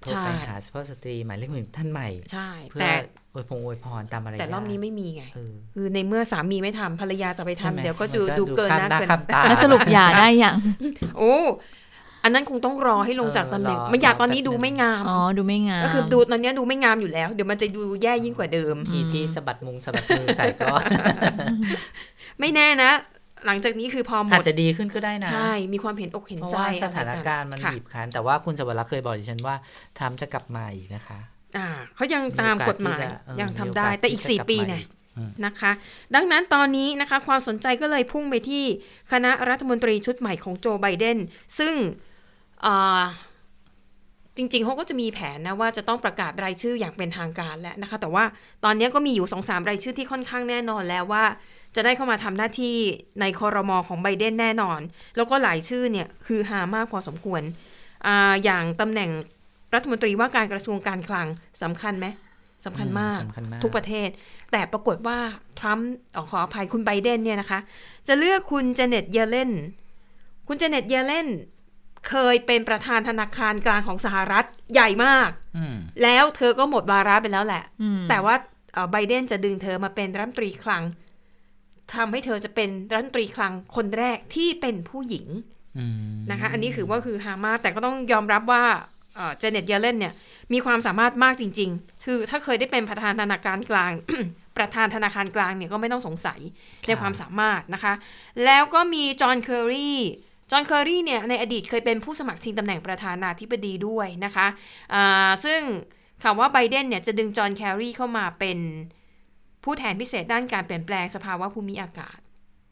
โทรใช่ไปหาสุภาพสตรีหมายเลขหนึ่งท่านใหม่ใช่เพื่อแต่อวยพงอวยพรตามอะไรแต่รอบนี้ไม่มีไงเออคือในเมื่อสามีไม่ทำภรรยาจะไปทำใช่ไหมเดี๋ยวก็มันดูก็ดูดูเกินข้ามหน้าหน้าเกินข้ามตาแล้วสรุปหย่าได้อย่างโอ้ อันนั้นคงต้องรอให้ลงจากตำแหน่งเออรอไม่อยากตอนนี้รอแป๊บดูนึงไม่งามอ๋อดูไม่งามก็คือดูตอนเนี้ยดูไม่งามอยู่แล้ว เดี๋ยวมันจะดูแย่ยิ่งกว่าเดิมที่ที่สะบัดมุงสะบัดมือใส่ก็ไม่แน่นะหลังจากนี้คือพอหมอาจดจะดีขึ้นก็ได้นะ ใช่ มีความเห็นอกเห็นเพราะใจว่าสถานการณ์มันค่ะบีบคั้นแต่ว่าคุณสวรรค์เคยบอกดิฉันว่าทรัมป์จะกลับมาอีกนะคะ อ่าเขายังตามกฎหมายมีโอกาสที่จะเออยังทำมีโอกาสได้แต่อีกที่จะสี่กลับปีมาเนี่ยอีกอืมนะคะ ดังนั้นตอนนี้นะคะความสนใจก็เลยพุ่งไปที่คณะรัฐมนตรีชุดใหม่ของโจไบเดนซึ่งอ่า จริงๆเขาก็จะมีแผนนะว่าจะต้องประกาศรายชื่ออย่างเป็นทางการแล้วนะคะ แต่ว่าตอนนี้ก็มีอยู่สองสามรายชื่อที่ค่อนข้างแน่นอนแล้วว่า จะได้เข้ามาทำหน้าที่ในคอรมอของไบเดนแน่นอน แล้วก็หลายชื่อเนี่ยคือหามากพอสมควรอาอย่างตำแหน่งรัฐมนตรีว่าการกระทรวงการคลังสำคัญไหมสำคัญมากสำคัญมาก ทุกประเทศ แต่ปรากฏว่าทรัมป์เอ่อขออภัยคุณไบเดนเนี่ยนะคะ จะเลือกคุณเจเน็ตเยเลนคุณเจเน็ตเยเลน เคยเป็นประธานธนาคารกลางของสหรัฐใหญ่มากอืมแล้วเธอก็หมดวาระไปแล้วแหละอืมแต่ว่าเอ่อไบเดนจะดึงเธอมาเป็นรัฐมนตรีคลังทำให้เธอจะเป็นรัฐมนตรีคลังคนแรกที่เป็นผู้หญิงอืมนะคะ อันนี้คือว่าคือฮามากแต่ก็ต้องยอมรับว่าเจเน็ตเยเลนเนี่ยมีความสามารถมากจริง ๆ คือถ้าเคยได้เป็นประธานธนาคารกลาง ประธานธนาคารกลางเนี่ยก็ไม่ต้องสงสัยในความสามารถนะคะ แล้วก็มีจอห์นเคอรี จอห์นเคอรีเนี่ยในอดีตเคยเป็นผู้สมัครชิงตำแหน่งประธานาธิบดีด้วยนะคะซึ่งข่าวว่าไบเดนเนี่ยจะดึงจอห์นเคอรีเข้ามาเป็นผู้แทนพิเศษด้านการเปลี่ยนแปลงสภาวะภูมิอากาศ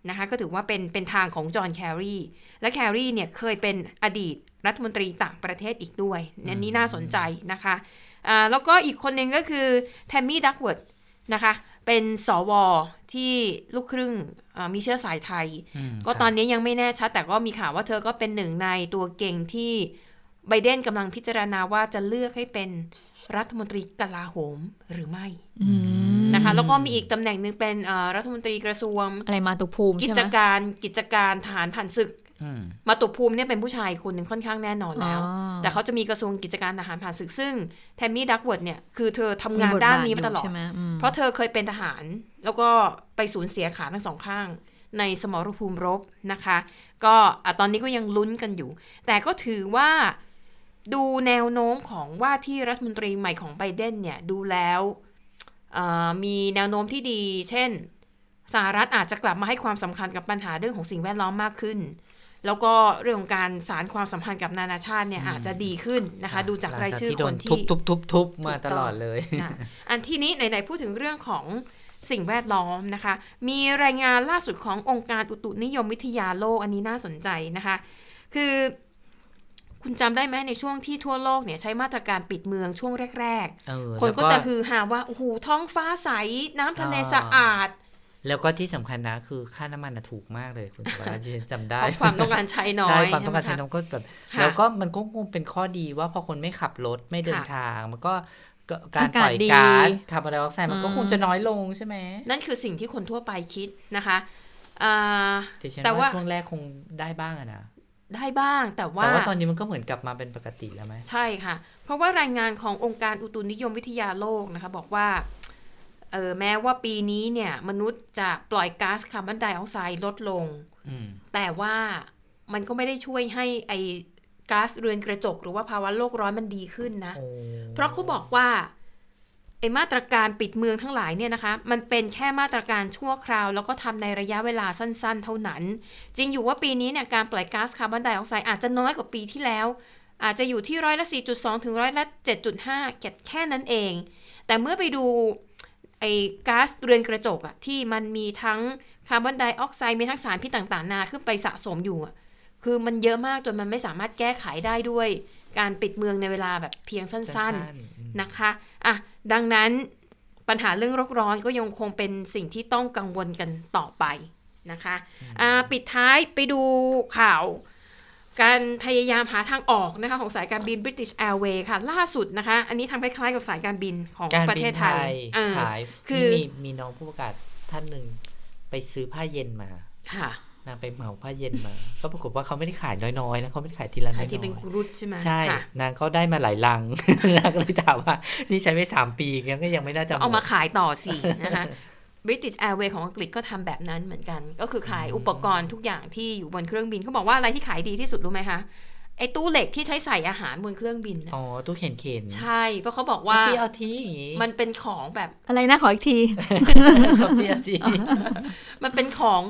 นะคะก็ถือว่าเป็นเป็นทางของจอห์นเคอรีและเคอรีเนี่ยเคยเป็นอดีตรัฐมนตรีต่างประเทศอีกด้วยอันนี้น่าสนใจนะคะแล้วก็อีกคนหนึ่งก็คือแทมมี่ดักเวิร์ดนะคะ เป็นสวที่ลูกครึ่งอ่ามีเชื้อสายไทยอืมก็ตอนนี้ยังไม่แน่ชัด แต่ก็มีข่าวว่าเธอก็เป็นหนึ่งในตัวเก็งที่ไบเดนกำลังพิจารณาว่าจะเลือกให้เป็นรัฐมนตรีกลาโหมหรือไม่อืมนะคะแล้วก็มีอีกตำแหน่งหนึ่งเป็นอ่ารัฐมนตรีกระทรวงอะไรมาตุภูมิกิใช่ไหจมการกิจการทหารผ่านศึกอื มมาตุภูมิเนี่ยเป็นผู้ชายคนหนึ่งค่อนข้างแน่นอนแล้วอ๋อแต่เขาจะมีกระทรวงกิจการทหารผ่านศึกซึ่งแทมมี่ดักเวิร์ดเนี่ยคือเธอทำงานบทบด้านนี้มาตลอดใช่ไหมอืมเพราะเธอเคยเป็นทหาร แล้วก็ไปสูญเสียขาทั้งสองข้าง ในสมรภูมิรบนะคะ ก็อะตอนนี้ก็ยังลุ้นกันอยู่ แต่ก็ถือว่าดูแนวโน้มของว่าที่รัฐมนตรีใหม่ของไบเดนเนี่ยดูแล้วเอ่อมีแนวโน้มที่ดี เช่นสหรัฐอาจจะกลับมาให้ความสำคัญกับปัญหาเรื่องของสิ่งแวดล้อมมากขึ้น แล้วก็เรื่องของการสารความสัมพันธ์กับนานาชาติเนี่ยอาจจะดีขึ้นนะคะ ดูจากรายชื่อหลังจคโดนทุบที่ทุบทุบทุบมาถูกต้ตองลอดเลยนะอันที่นี้ไหนๆพูดถึงเรื่องของสิ่งแวดล้อมนะคะ มีรายงานล่าสุดขององค์การอุตุนิยมวิทยาโลกอันนี้น่าสนใจนะคะ คือคุณจำได้ไหมในช่วงที่ทั่วโลกเนี่ยใช้มาตรการปิดเมืองช่วงแรกเออๆคนก็แล้วจะฮือฮาว่าโอ้โหท้องฟ้าใสน้ำทะเลสะอาด แล้วก็ที่สำคัญนะคือค่าน้ำมันน่ะถูกมากเลยคุณสวรรค์ที่ฉันจำได้เพราะความต้องการใช้น้อใช่ยความต้องการใช่ใช้ไหมคะน้ำก็แบบค่ะแล้วก็มันก็คงเป็นข้อดีว่าพอคนไม่ขับรถไม่เดินค่ะทางมันก็ก็การอาปกาศล่อยดีก๊าซคาร์บอนไดออกไซด์มันก็อืมคงจะน้อยลงใช่ไหมนั่นคือสิ่งที่คนทั่วไปคิดนะคะอ่าแต่ฉันแต่ว่าว่าช่วงแรกคงได้บ้างอะนะได้บ้างแต่ว่าแต่ว่าตอนนี้มันก็เหมือนกลับมาเป็นปกติแล้วไหมใช่ค่ะ เพราะว่ารายงานขององค์การอุตุนิยมวิทยาโลกนะคะ บอกว่า เออแม้ว่าปีนี้เนี่ยมนุษย์จะปล่อยก๊าซคาร์บอนไดออกไซด์ลดลงอืมแต่ว่ามันก็ไม่ได้ช่วยให้ไอก๊าซเรือนกระจก หรือว่าภาวะโลกร้อนมันดีขึ้นนะโอ้เพราะเขาบอกว่าไอมาตรการปิดเมืองทั้งหลายเนี่ยนะคะ มันเป็นแค่มาตรการชั่วคราว แล้วก็ทำในระยะเวลาสั้น ๆ เท่านั้น จริงอยู่ว่าปีนี้เนี่ยการปล่อยก๊าซคาร์บอนไดออกไซด์อาจจะน้อยกว่าปีที่แล้ว อาจจะอยู่ที่ร้อยละ 4.2 ถึงร้อยละ 7.5แค่แค่นั้นเอง แต่เมื่อไปดู ไอ้ก๊าซเรือนกระจกอะที่มันมีทั้งคาร์บอนไดออกไซด์มีทั้งสารพิษต่างๆ นาขึ้นไปสะสมอยู่อะคือมันเยอะมากจนมันไม่สามารถแก้ไขได้ด้วย การปิดเมืองในเวลาแบบเพียงสั้นๆๆอืมนะคะอะดังนั้นปัญหาเรื่องโรคร้อนก็ยังคงเป็นสิ่งที่ต้องกังวลกันต่อไปนะคะอ่าปิดท้ายไปดูข่าว การพยายามหาทางออกนะคะของสายการบิน British Airways ค่ะ ล่าสุดนะคะ อันนี้ทำคล้ายๆกับสายการบินของการประบิเทนศไทไทยยเออขายคือนี่มีมีน้องผู้ประกาศท่านหนึ่งไปซื้อผ้าเย็นมาค่ะนางไปเหมาผ้าเย็นมา ก็ปรากฏว่าเขาไม่ได้ขายน้อยๆนะเขาไม่ได้ขายทีละน้อขายยที่เป็นกรุดใช่ไหมใช่ค่ะนางก็ได้มาหลายลังนางก็เลยถามว่า นี่ใช้ไปสามปียังก็ยังไม่น่าจะหเอามาดขายต่อสินะคะ British Airways ของอังกฤษก็ทำแบบนั้นเหมือนกัน ก็คือขายอุปกรณ์ทุกอย่างที่อยู่บนเครื่องบินเขาบอกว่าอะไรที่ขายดีที่สุดรู้ไหมคะไอ้ตู้เหล็กที่ใช้ใส่อาหารบนเครื่องบินน่ะอ๋อตู้เข็นเข็นใช่เพราะเขาบอกว่าพี่เอาทีอย่างงี้มันเป็นของแบบอะไรนะขออีกทีพี่เอาทีมันเป็นของ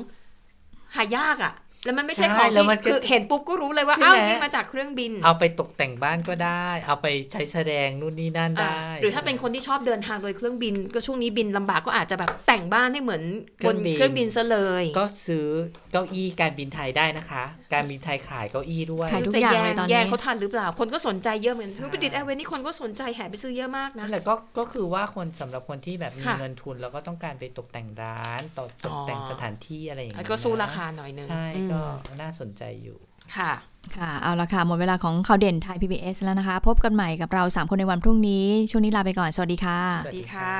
หายากอะ่ะ แล้วมันไม่ใช่ใช่ของแล้วที่มันก็คือเห็นปุ๊บก็รู้เลยว่าใช่ไหมอ้าวนี่มาจากเครื่องบิน เอาไปตกแต่งบ้านก็ได้ เอาไปใช้แสดงนู่นนี่นั่นอ่าได้ หรือถ้าเป็นคนที่ชอบเดินทางโดยเครื่องบิน ก็ช่วงนี้บินลำบากก็อาจจะแบบแต่งบ้านให้เหมือนบนเครื่องบินซะเลย ก็ซื้อเก้าอี้การบินไทยได้นะคะ การบินไทยขายเก้าอี้ด้วยขายทุกจะอย่างแย่เลยตอนนี้แย่งเขาทันหรือเปล่าคนก็สนใจเยอะเหมือนใช่คือบิดแอร์เวย์นี่คนก็สนใจแห่ไปซื้อเยอะมากนะนั่นแหละก็ก็คือว่าคนสำหรับคนที่แบบมีค่ะเงินทุนแล้วก็ต้องการไปตกแต่งร้านตกตกแต่งอ๋อสถานที่อะไรอย่างเงี้ยก็สู้ราคาหน่อยนึงใช่อืมก็น่าสนใจอยู่ค่ะค่ะ เอาละค่ะ หมดเวลาของข่าวเด่นไทย PBS แล้วนะคะ พบกันใหม่กับเรา 3 คนในวันพรุ่งนี้ ช่วงนี้ลาไปก่อน สวัสดีค่ะ สวัสดีค่ะ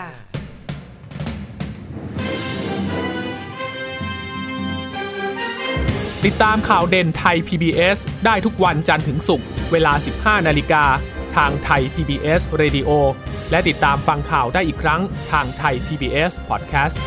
ติดตามข่าวเด่นไทย PBS ได้ทุกวันจันทร์ถึงศุกร์เวลา 15 นาฬิกา ทางไทย PBS Radio และติดตามฟังข่าวได้อีกครั้งทางไทย PBS Podcast